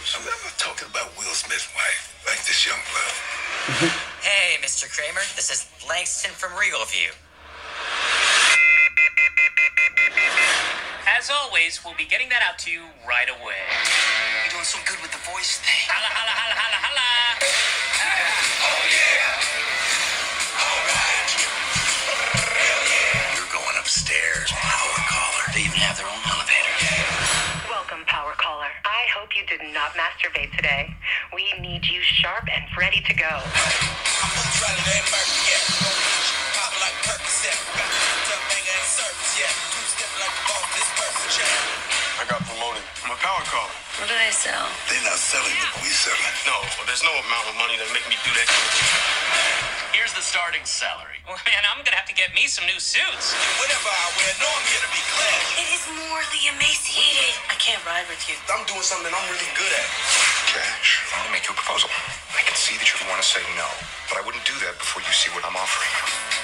Speaker 6: I'm never talking about Will Smith's wife, like this young blood. (laughs)
Speaker 7: Hey, Mr. Kramer, this is Langston from Regal View.
Speaker 8: As always, we'll be getting that out to you right away.
Speaker 7: You're doing so good with the voice thing.
Speaker 8: Holla, holla, holla, holla, holla.
Speaker 9: Hope you did not masturbate today. We need you sharp and ready to go.
Speaker 3: I got promoted. I'm a power caller.
Speaker 4: What do they sell?
Speaker 6: They're not selling it. We selling.
Speaker 5: No, there's no amount of money that make me do that.
Speaker 8: Here's the starting salary. Well, man, I'm gonna have to get me some new suits.
Speaker 7: Whatever I wear, no, I'm here to be clear.
Speaker 4: It is more the emaciated. I can't ride with you.
Speaker 5: I'm doing something I'm really good at.
Speaker 6: Cash. I want to make you a proposal. I can see that you want to say no, but I wouldn't do that before you see what I'm offering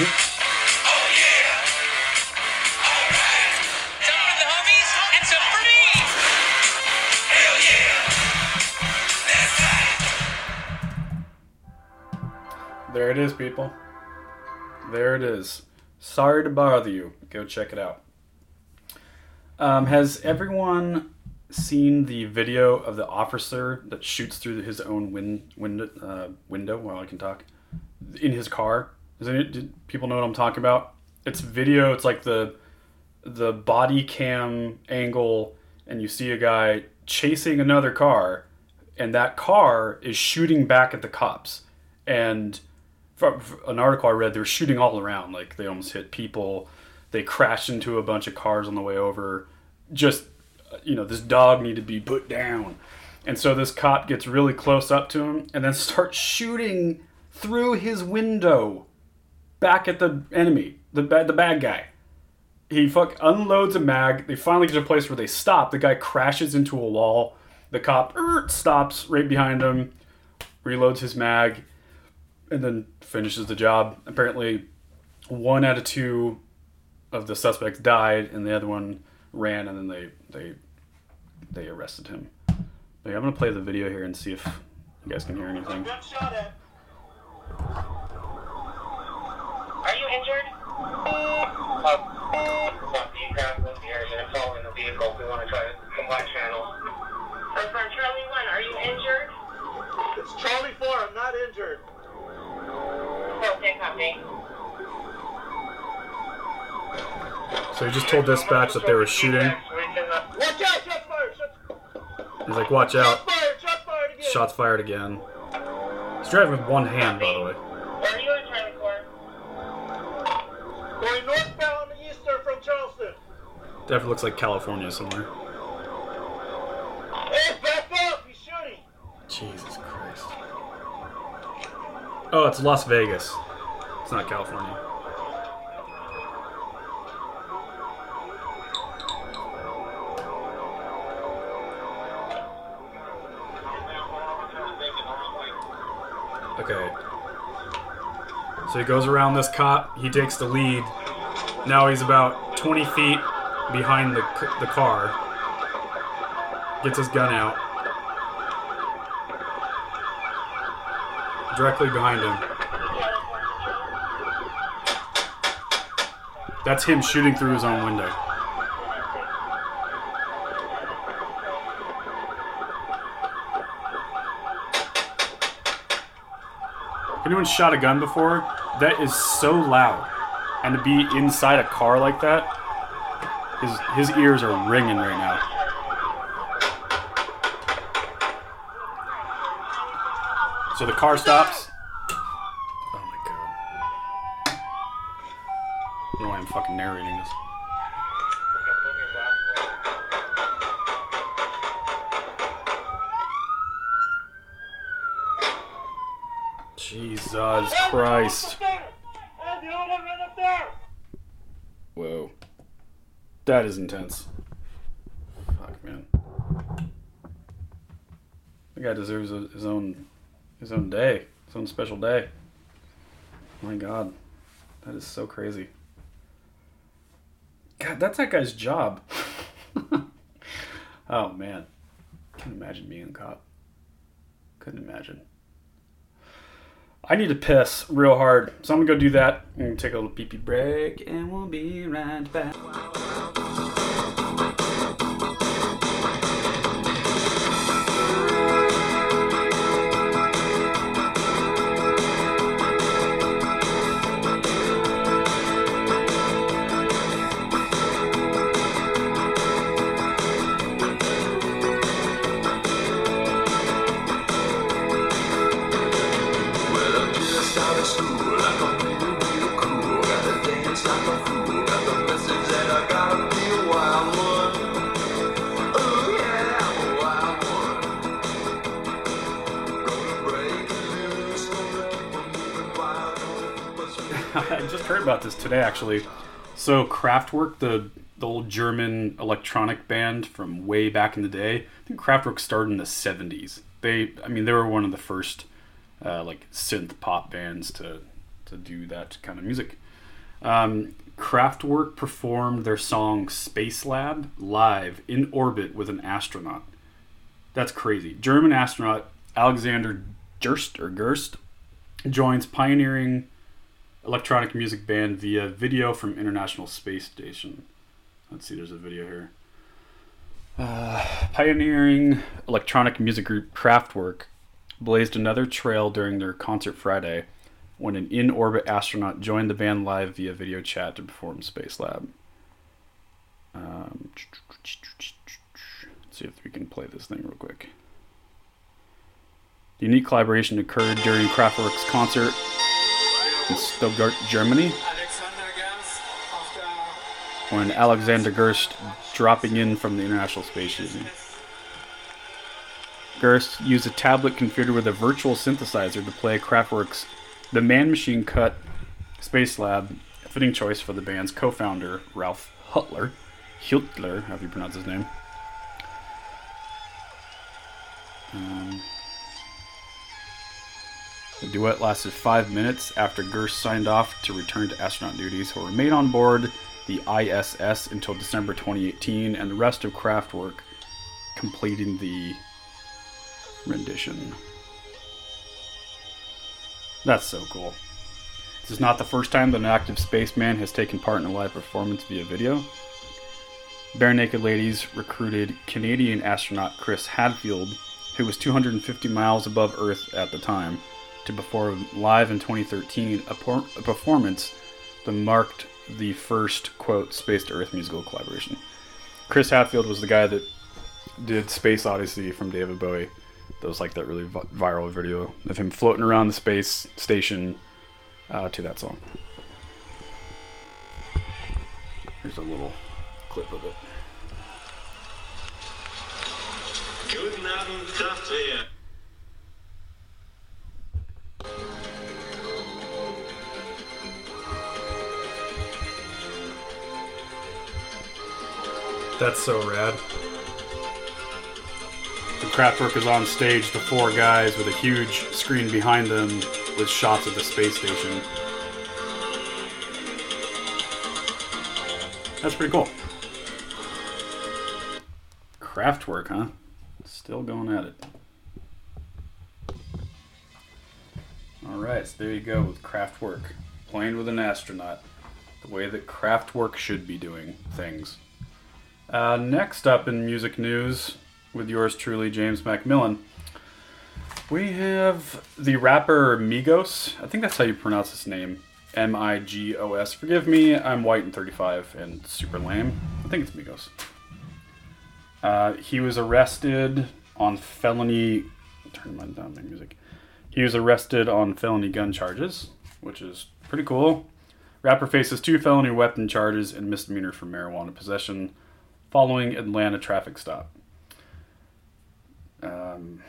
Speaker 1: There it is, people. There it is. Sorry to bother you. Go check it out. Um, has everyone seen the video of the officer that shoots through his own win, uh, window while I can talk in his car? Does did people know what I'm talking about? It's video. It's like the the body cam angle, and you see a guy chasing another car, and that car is shooting back at the cops. And from an article I read, they were shooting all around. Like they almost hit people. They crashed into a bunch of cars on the way over. Just, you know, this dog needed to be put down. And so this cop gets really close up to him and then starts shooting through his window back at the enemy, the bad, the bad guy. He fuck unloads a mag. They finally get to a place where they stop. The guy crashes into a wall. The cop er, stops right behind him, reloads his mag, and then finishes the job. Apparently, one out of two of the suspects died, and the other one ran, and then they they they arrested him. But yeah, I'm gonna play the video here and see if you guys can hear anything.
Speaker 9: Uh, are you injured? following the vehicle. We want to try the black channel. From Charlie 1, are you injured?
Speaker 10: It's Charlie 4. I'm not injured.
Speaker 9: Okay, copy.
Speaker 1: So he just told dispatch that they were shooting.
Speaker 10: Watch out! Shots fired! Shots,
Speaker 1: He's like, "Watch out!"
Speaker 10: shots fired! Shots fired again!
Speaker 1: Shots fired again. He's driving with one hand, by the way.
Speaker 9: Where are you in Charlie 4?
Speaker 10: Going northbound eastern from Charleston.
Speaker 1: Definitely looks like California somewhere.
Speaker 10: Hey, back up! He's shooting!
Speaker 1: Jesus Christ. Oh, it's Las Vegas. It's not California. Okay. So he goes around this cop. He takes the lead. Now he's about 20 feet behind the, the car. Gets his gun out. Directly behind him. That's him shooting through his own window. Anyone shot a gun before, that is so loud. And to be inside a car like that, his, his ears are ringing right now. So the car stops. Oh my god. I don't know why I'm fucking narrating this. Jesus Christ.
Speaker 10: Hey, the other one right up there!
Speaker 1: Whoa. That is intense. Fuck, man. The guy deserves a, his own his own day, his own special day. My God, that is so crazy. God, that's that guy's job. (laughs) oh man, can't imagine being a cop. Couldn't imagine. I need to piss real hard, so I'm gonna go do that. I'm take a little pee pee break, and we'll be right back. Actually. So Kraftwerk, the the old German electronic band from way back in the day, I think Kraftwerk started in the '70s. They, I mean, they were one of the first uh, like synth pop bands to to do that kind of music. Um, Kraftwerk performed their song Space Lab live in orbit with an astronaut. That's crazy. German astronaut Alexander Gerst or Gerst joins pioneering electronic music band via video from International Space Station. Let's see, there's a video here. Uh, pioneering electronic music group Kraftwerk blazed another trail during their concert Friday when an in orbit astronaut joined the band live via video chat to perform Space Lab. Um, let's see if we can play this thing real quick. The unique collaboration occurred during Kraftwerk's concert in Stuttgart, Germany, when Alexander Gerst dropping in from the International Space Station. Gerst used a tablet configured with a virtual synthesizer to play Kraftwerk's The Man Machine Cut Space Lab, a fitting choice for the band's co founder, Ralph Hutler. Hiltler, however you pronounce his name. Um, the duet lasted five minutes after Gerst signed off to return to astronaut duties. who remained on board the ISS until December 2018, and the rest of Kraftwerk completing the rendition. That's so cool. This is not the first time that an active spaceman has taken part in a live performance via video. Barenaked Ladies recruited Canadian astronaut Chris Hadfield, who was 250 miles above Earth at the time, to live in 2013 a, por- a performance that marked the first, quote, Space to Earth musical collaboration. Chris Hadfield was the guy that did Space Odyssey from David Bowie. That was like that really vi- viral video of him floating around the space station uh, to that song. Here's a little clip of it.
Speaker 11: Guten Abend, Kraftwerk.
Speaker 1: That's so rad. The Kraftwerk is on stage, the four guys with a huge screen behind them with shots of the space station. That's pretty cool. Kraftwerk, huh? Still going at it. Alright, so there you go with Kraftwerk. Playing with an astronaut. The way that Kraftwerk should be doing things. Uh, next up in music news, with yours truly, James Macmillan, we have the rapper Migos. I think that's how you pronounce his name. M I G O S. Forgive me, I'm white and 35 and super lame. I think it's Migos. Uh, he was arrested on felony. Turn my down my music. He was arrested on felony gun charges, which is pretty cool. Rapper faces two felony weapon charges and misdemeanor for marijuana possession following Atlanta traffic stop. Um,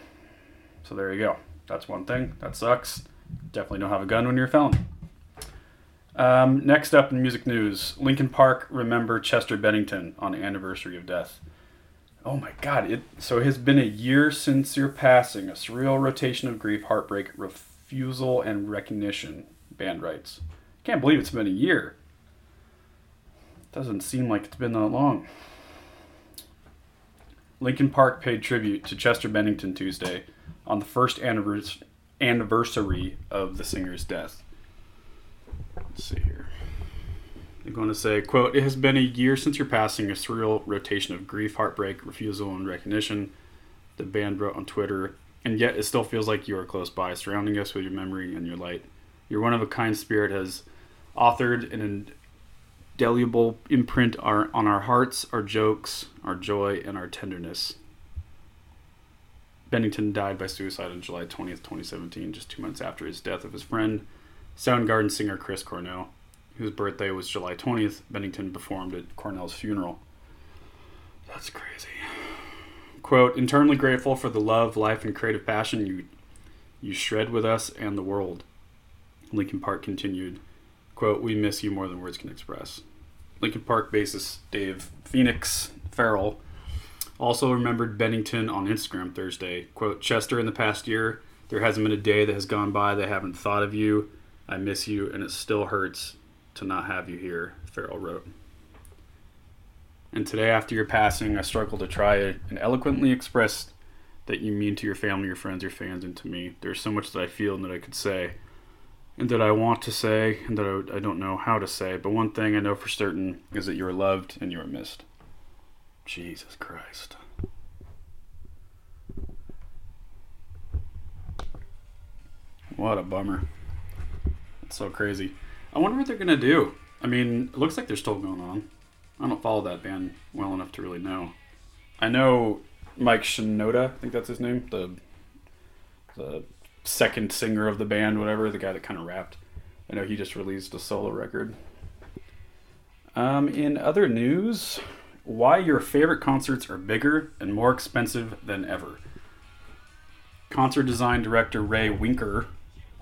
Speaker 1: so there you go. That's one thing. That sucks. Definitely don't have a gun when you're a felon. Um, next up in music news, Linkin Park remember Chester Bennington on anniversary of death. Oh my God! It so it has been a year since your passing. A surreal rotation of grief, heartbreak, refusal, and recognition. Band writes. Can't believe it's been a year. Doesn't seem like it's been that long. Linkin Park paid tribute to Chester Bennington Tuesday on the first annivers- anniversary of the singer's death. Let's see here. They're going to say, quote, It has been a year since your passing, a surreal rotation of grief, heartbreak, refusal, and recognition. The band wrote on Twitter, and yet it still feels like you are close by, surrounding us with your memory and your light. Your one of a kind spirit has authored an indelible imprint our, on our hearts, our jokes, our joy, and our tenderness. Bennington died by suicide on July 20th, 2017, just two months after his death of his friend, Soundgarden singer Chris Cornell, whose birthday was July 20th. Bennington performed at Cornell's funeral. That's crazy. Quote, internally grateful for the love, life, and creative passion you you shred with us and the world. Linkin Park continued, quote, We miss you more than words can express. Linkin Park bassist Dave Phoenix Farrell also remembered Bennington on Instagram Thursday. Quote, Chester, in the past year, there hasn't been a day that has gone by that I haven't thought of you. I miss you, and it still hurts to not have you here, Farrell wrote. And today, after your passing, I struggle to try and eloquently express that you mean to your family, your friends, your fans, and to me. There's so much that I feel and that I could say, and that I want to say, and that I, don't know how to say. But one thing I know for certain is that you are loved and you are missed. Jesus Christ. What a bummer. It's so crazy. I wonder what they're gonna do. I mean, it looks like they're still going on. I don't follow that band well enough to really know. I know Mike Shinoda, I think that's his name, the the second singer of the band, whatever, the guy that kind of rapped. I know he just released a solo record. Um, in other news, why your favorite concerts are bigger and more expensive than ever. Concert design director Ray Winker,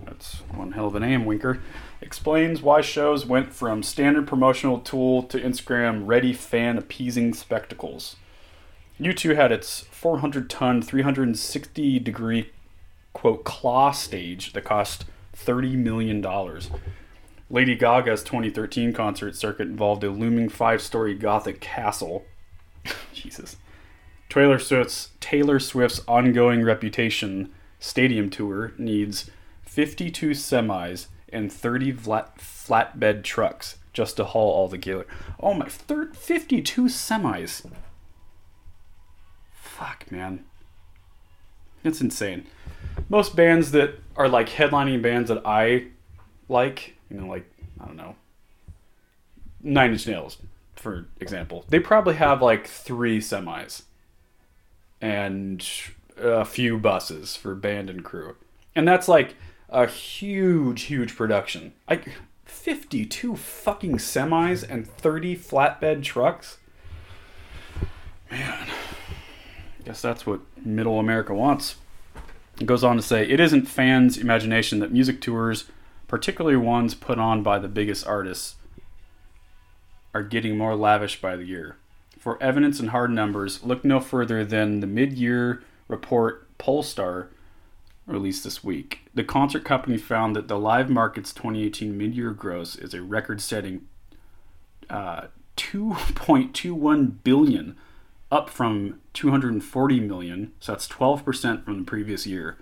Speaker 1: that's one hell of a name, Winker, explains why shows went from standard promotional tool to Instagram ready fan appeasing spectacles. U2 had its 400 ton, 360 degree, quote, claw stage that cost $30 million. Lady Gaga's 2013 concert circuit involved a looming five story Gothic castle. (laughs) Jesus. Taylor Swift's, Taylor Swift's ongoing reputation stadium tour needs 52 semis and 30 flat, flatbed trucks just to haul all the gear. Oh my, thir- 52 semis. Fuck, man. It's insane. Most bands that are like headlining bands that I like, you know, like, I don't know, Nine Inch Nails, for example, they probably have like three semis and a few buses for band and crew. And that's like a huge, huge production. Like 52 fucking semis and 30 flatbed trucks. Man, I guess that's what middle America wants. It goes on to say it isn't fans' imagination that music tours, particularly ones put on by the biggest artists, are getting more lavish by the year. For evidence and hard numbers, look no further than the mid year report Pollstar released this week. The concert company found that the live market's 2018 mid year gross is a record setting uh, 2.21 billion up from 240 million so that's 12% from the previous year.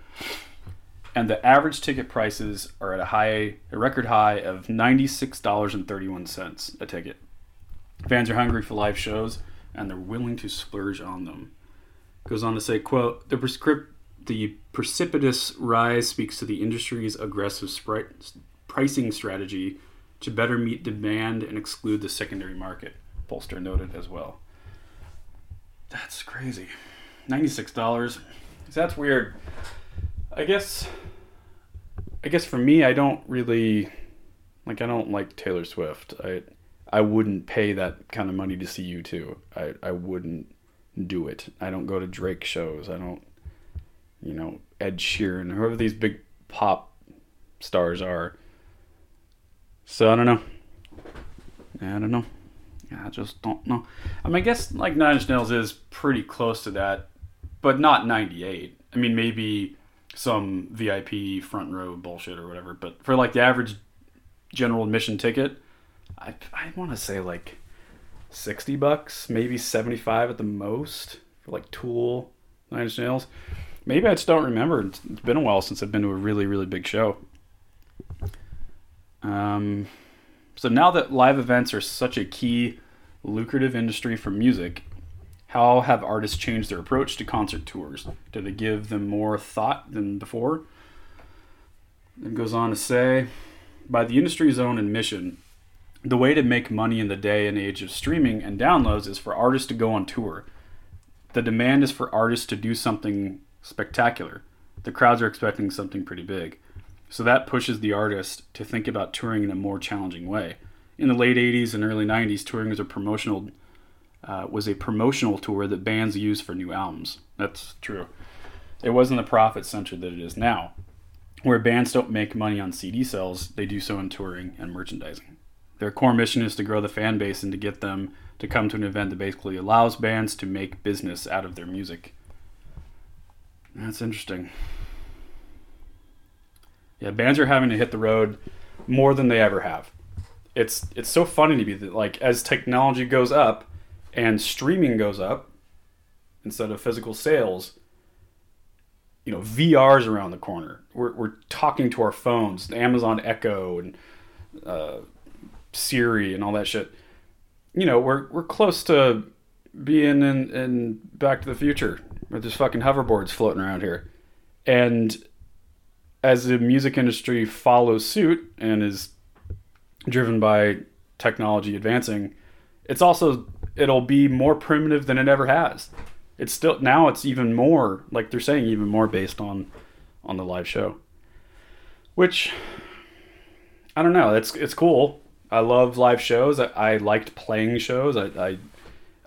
Speaker 1: And the average ticket prices are at a high a record high of $96.31 a ticket. Fans are hungry for live shows and they're willing to splurge on them. Goes on to say quote the prescript the precipitous rise speaks to the industry's aggressive sprite, pricing strategy to better meet demand and exclude the secondary market Pollstar noted as well that's crazy. Ninety-six dollars. That's weird. I guess. I guess for me, I don't really like. I don't like Taylor Swift. I I wouldn't pay that kind of money to see U2. I I wouldn't do it. I don't go to Drake shows. I don't. You know Ed Sheeran, whoever these big pop stars are. So I don't know. I don't know. I just don't know. I mean, I guess like Nine Inch Nails is pretty close to that, but not 98. I mean, maybe some VIP front row bullshit or whatever. But for like the average general admission ticket, I I want to say like 60 bucks, maybe 75 at the most for like Tool, Nine Inch Nails. Maybe I just don't remember. It's been a while since I've been to a really really big show. Um. So now that live events are such a key, lucrative industry for music, how have artists changed their approach to concert tours? Do they give them more thought than before? It goes on to say, by the industry's own admission, the way to make money in the day and age of streaming and downloads is for artists to go on tour. The demand is for artists to do something spectacular. The crowds are expecting something pretty big. So that pushes the artist to think about touring in a more challenging way. In the late 80s and early 90s, touring was a promotional uh, was a promotional tour that bands used for new albums. That's true. It wasn't the profit center that it is now. where bands don't make money on CD sales, they do so in touring and merchandising. Their core mission is to grow the fan base and to get them to come to an event that basically allows bands to make business out of their music. That's interesting. Yeah, bands are having to hit the road more than they ever have. It's it's so funny to me that like as technology goes up and streaming goes up instead of physical sales, you know, VR's around the corner. We're we're talking to our phones, the Amazon Echo and uh, Siri and all that shit. You know, we're we're close to being in, in Back to the Future this fucking hoverboards floating around here. And as the music industry follows suit and is driven by technology advancing, it's also it'll be more primitive than it ever has. It's still now it's even more like they're saying even more based on on the live show. Which I don't know, it's it's cool. I love live shows. I, I liked playing shows. I, I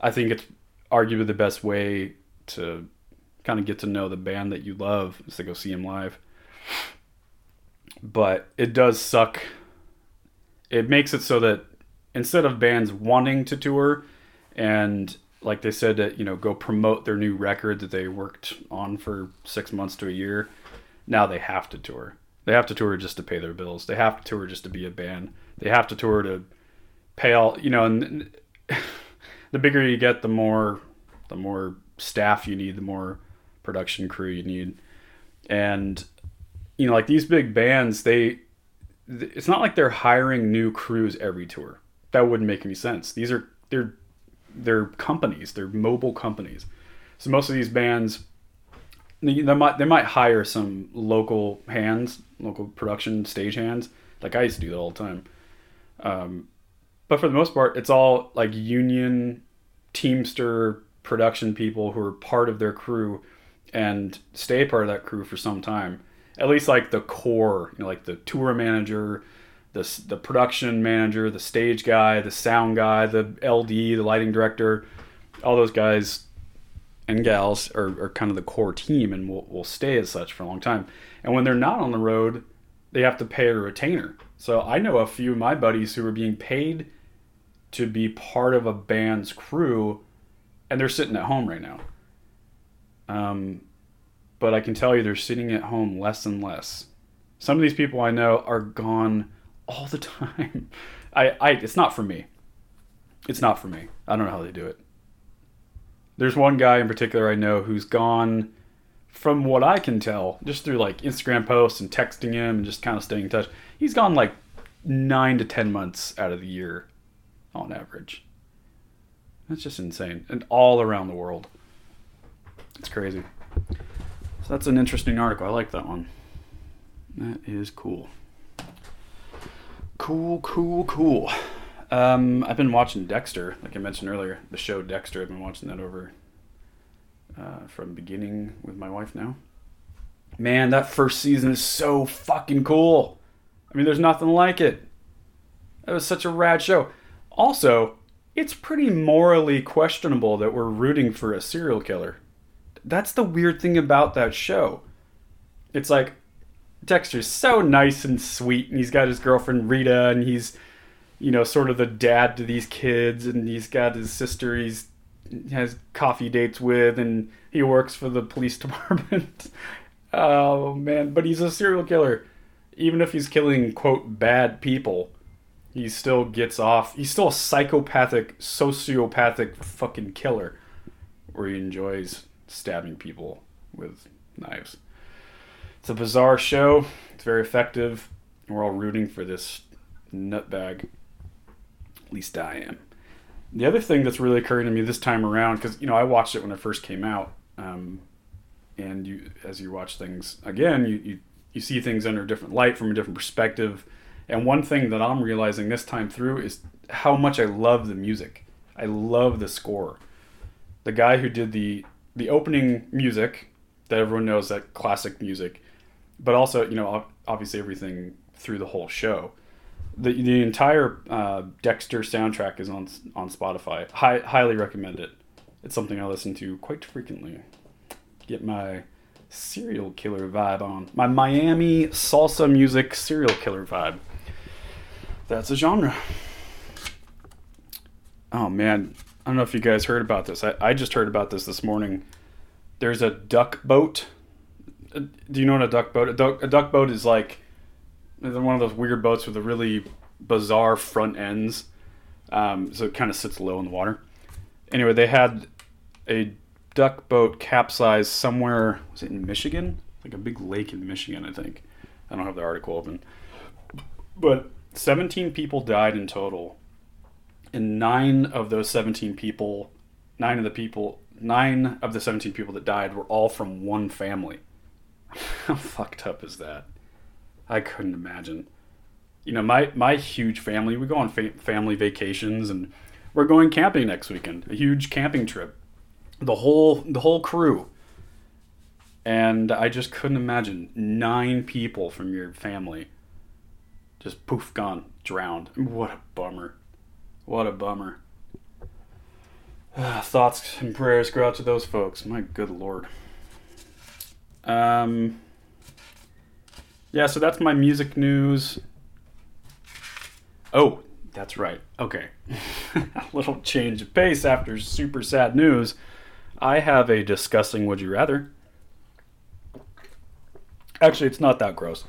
Speaker 1: I think it's arguably the best way to kind of get to know the band that you love is to go see them live. But it does suck. It makes it so that instead of bands wanting to tour and like they said that you know go promote their new record that they worked on for six months to a year, now they have to tour. They have to tour just to pay their bills. They have to tour just to be a band. They have to tour to pay all you know and (laughs) the bigger you get the more the more staff you need the more production crew you need. And you know like these big bands they it's not like they're hiring new crews every tour. That wouldn't make any sense. These are they're they're companies. They're mobile companies. So most of these bands they they might they might hire some local hands local production stage hands like i used to do that all the time. Um, but for the most part, it's all like union teamster production people who are part of their crew and stay part of that crew for some time. At least like the core, you know, like the tour manager, the the production manager, the stage guy, the sound guy, the LD, the lighting director, all those guys and gals are, are kind of the core team and will, will stay as such for a long time. And when they're not on the road, they have to pay a retainer. So I know a few of my buddies who are being paid to be part of a band's crew, and they're sitting at home right now. Um, but I can tell you they're sitting at home less and less. Some of these people I know are gone all the (laughs) time. I, I it's not for me. It's not for me. I don't know how they do it. There's one guy in particular I know who's gone from what I can tell, just through like Instagram posts and texting him and just kind of staying in touch, he's gone like nine to ten months out of the year on average. That's just insane. And all around the world. It's crazy. So that's an interesting article. I like that one. That is cool. Cool, cool, cool. Um, I've been watching Dexter, like I mentioned earlier, the show Dexter. I've been watching that over uh, from beginning with my wife now. Man, that first season is so fucking cool. I mean, there's nothing like it. That was such a rad show. Also, it's pretty morally questionable that we're rooting for a serial killer. That's the weird thing about that show. It's like Dexter's so nice and sweet, and he's got his girlfriend Rita, and he's, you know, sort of the dad to these kids, and he's got his sister he's has coffee dates with, and he works for the police (laughs) department. oh man, but he's a serial killer. Even if he's killing quote bad people, he still gets off. He's still a psychopathic, sociopathic fucking killer, where he enjoys stabbing people with knives. It's a bizarre show. It's very effective. We're all rooting for this nutbag. At least I am. The other thing that's really occurring to me this time around, because you know I watched it when it first came out, um, and you as you watch things again, you, you you see things under a different light from a different perspective. And one thing that I'm realizing this time through is how much I love the music. I love the score. The guy who did the the opening music that everyone knows that classic music, but also you know obviously everything through the whole show. The the entire uh, Dexter soundtrack is on on Spotify. Hi, highly recommend it. It's something I listen to quite frequently. Get my serial killer vibe on. My Miami salsa music serial killer vibe. That's a genre. Oh man, I don't know if you guys heard about this. I, I just heard about this this morning. There's a duck boat. Uh, Do you know what a duck boat? A duck, a duck boat is like one of those weird boats with a really bizarre front ends. Um, so it kind of sits low in the water. Anyway, they had a duck boat capsize somewhere. Was it in Michigan? Like a big lake in Michigan, I think. I don't have the article open. But 17 people died in total. And nine of those 17 people, nine of the people, nine of the 17 people that died were all from one family. (laughs) How fucked up is that? I couldn't imagine. You know, my my huge family, we go on fa- family vacations and we're going camping next weekend. A huge camping trip. The whole the whole crew. And I just couldn't imagine nine people from your family just poof gone, drowned. What a bummer. What a bummer. Ah, thoughts and prayers go out to those folks. My good lord. Um yeah, so that's my music news. Oh, that's right. Okay. (laughs) a little change of pace after super sad news. I have a disgusting would you rather. Actually, it's not that gross.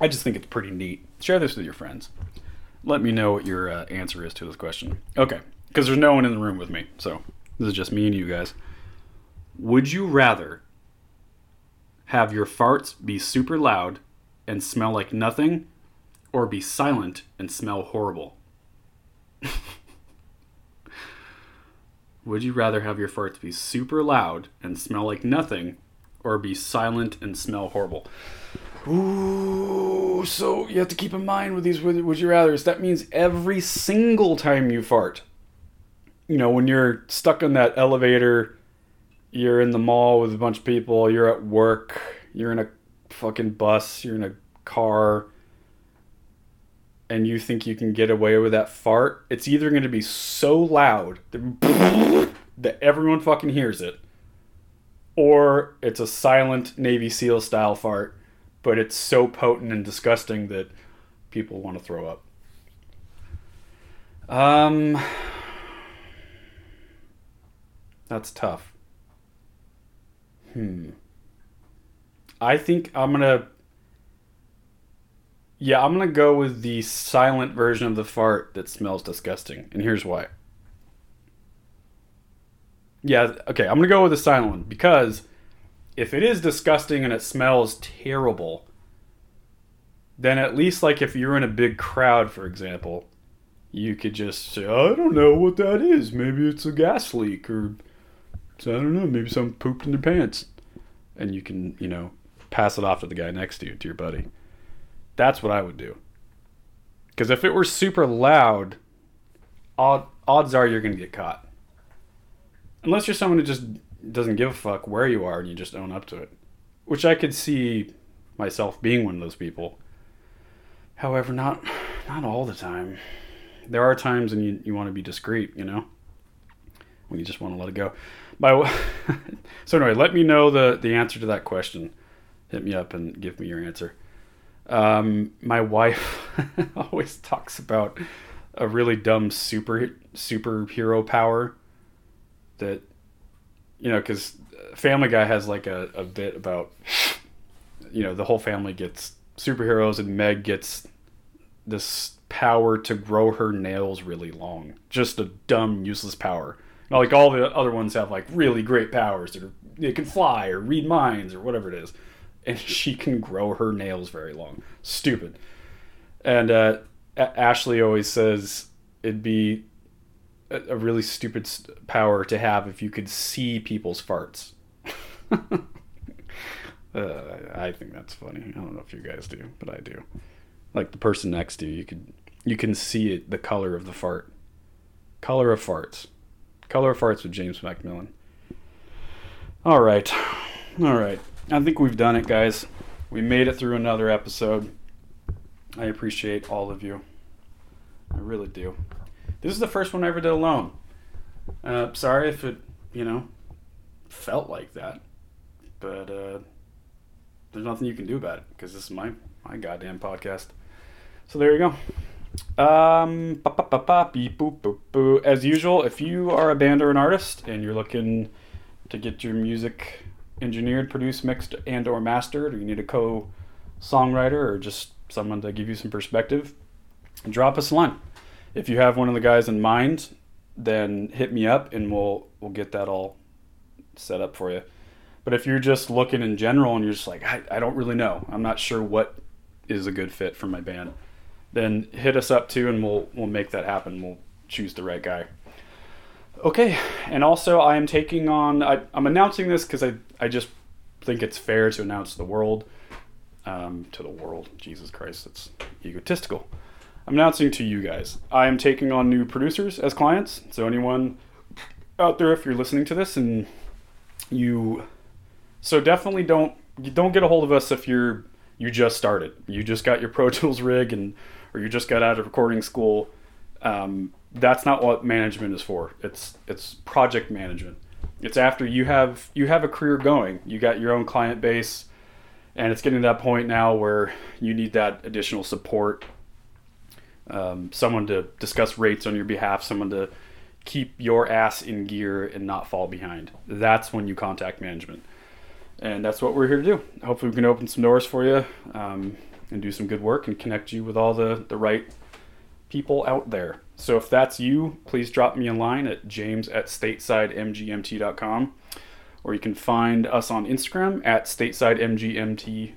Speaker 1: I just think it's pretty neat. Share this with your friends. Let me know what your uh, answer is to this question. Okay, because there's no one in the room with me, so this is just me and you guys. Would you rather have your farts be super loud and smell like nothing, or be silent and smell horrible? (laughs) Would you rather have your farts be super loud and smell like nothing, or be silent and smell horrible? Ooh, so you have to keep in mind with these would, you rather's. That means every single time you fart, you know, when you're stuck in that elevator, you're in the mall with a bunch of people, you're at work, you're in a fucking bus, you're in a car, and you think you can get away with that fart, it's either going to be so loud that, (laughs) that everyone fucking hears it, or it's a silent Navy SEAL style fart, but it's so potent and disgusting that people want to throw up. Um, that's tough. Hmm. I think I'm gonna. Yeah, I'm gonna go with the silent version of the fart that smells disgusting, and here's why. Yeah, okay, I'm gonna go with the silent one because if it is disgusting and it smells terrible, then at least like if you're in a big crowd, for example, you could just say, I don't know what that is. Maybe it's a gas leak or I don't know, maybe someone pooped in their pants. And you can, you know, pass it off to the guy next to you, to your buddy. That's what I would do. Because if it were super loud, odd, odds are you're going to get caught. Unless you're someone who just doesn't give a fuck where you are and you just own up to it. Which I could see myself being one of those people. However, not not all the time. There are times when you, you want to be discreet, you know? When you just want to let it go. My, (laughs) so anyway, let me know the, the answer to that question. Hit me up and give me your answer. Um, my wife (laughs) always talks about a really dumb super superhero power that you know because Family Guy has like a, a bit about you know the whole family gets superheroes and Meg gets this power to grow her nails really long. Just a dumb, useless power. Now, like all the other ones have like really great powers. Or they can fly or read minds or whatever it is, and (laughs) she can grow her nails very long. Stupid. And uh, Ashley always says it'd be a, a really stupid power to have if you could see people's farts. (laughs) uh, I think that's funny. I don't know if you guys do, but I do. Like the person next to you, you could you can see it, the color of the fart. Color of farts. Color of farts with James Macmillan. All right, all right. I think we've done it, guys. We made it through another episode. I appreciate all of you. I really do. This is the first one I ever did alone. Uh, sorry if it, you know, felt like that. But uh, there's nothing you can do about it because this is my my goddamn podcast. So there you go. Um, ba, ba, ba, beep, boop, boop, boo. As usual, if you are a band or an artist and you're looking to get your music engineered, produced, mixed, and or mastered, or you need a co-songwriter or just someone to give you some perspective, drop us a line. If you have one of the guys in mind, then hit me up and we'll we'll get that all set up for you. But if you're just looking in general and you're just like, I, I don't really know, I'm not sure what is a good fit for my band, then hit us up too and we'll we'll make that happen. We'll choose the right guy. Okay, and also I am taking on. I, I'm announcing this because I I just think it's fair to announce the world, um, to the world. Jesus Christ, it's egotistical. I'm announcing to you guys. I am taking on new producers as clients. So anyone out there, if you're listening to this and you, so definitely don't you don't get a hold of us if you're you just started. You just got your Pro (laughs) Tools rig and or you just got out of recording school. Um, that's not what management is for. It's it's project management. It's after you have you have a career going. You got your own client base, and it's getting to that point now where you need that additional support. Um, someone to discuss rates on your behalf. Someone to keep your ass in gear and not fall behind. That's when you contact management, and that's what we're here to do. Hopefully, we can open some doors for you um, and do some good work and connect you with all the the right people out there. So if that's you, please drop me a line at james at statesidemgmt.com or you can find us on Instagram at statesidemgmt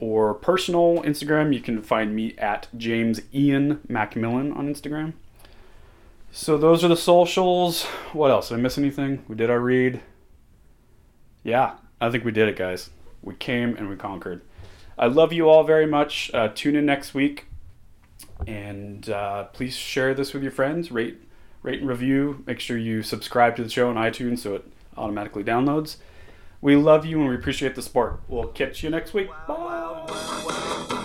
Speaker 1: or personal Instagram, you can find me at James Ian Macmillan on Instagram. So those are the socials. What else? Did I miss anything? We did our read. Yeah, I think we did it, guys. We came and we conquered. I love you all very much. Uh, tune in next week and uh, please share this with your friends rate rate and review make sure you subscribe to the show on itunes so it automatically downloads we love you and we appreciate the support. We'll catch you next week. Bye.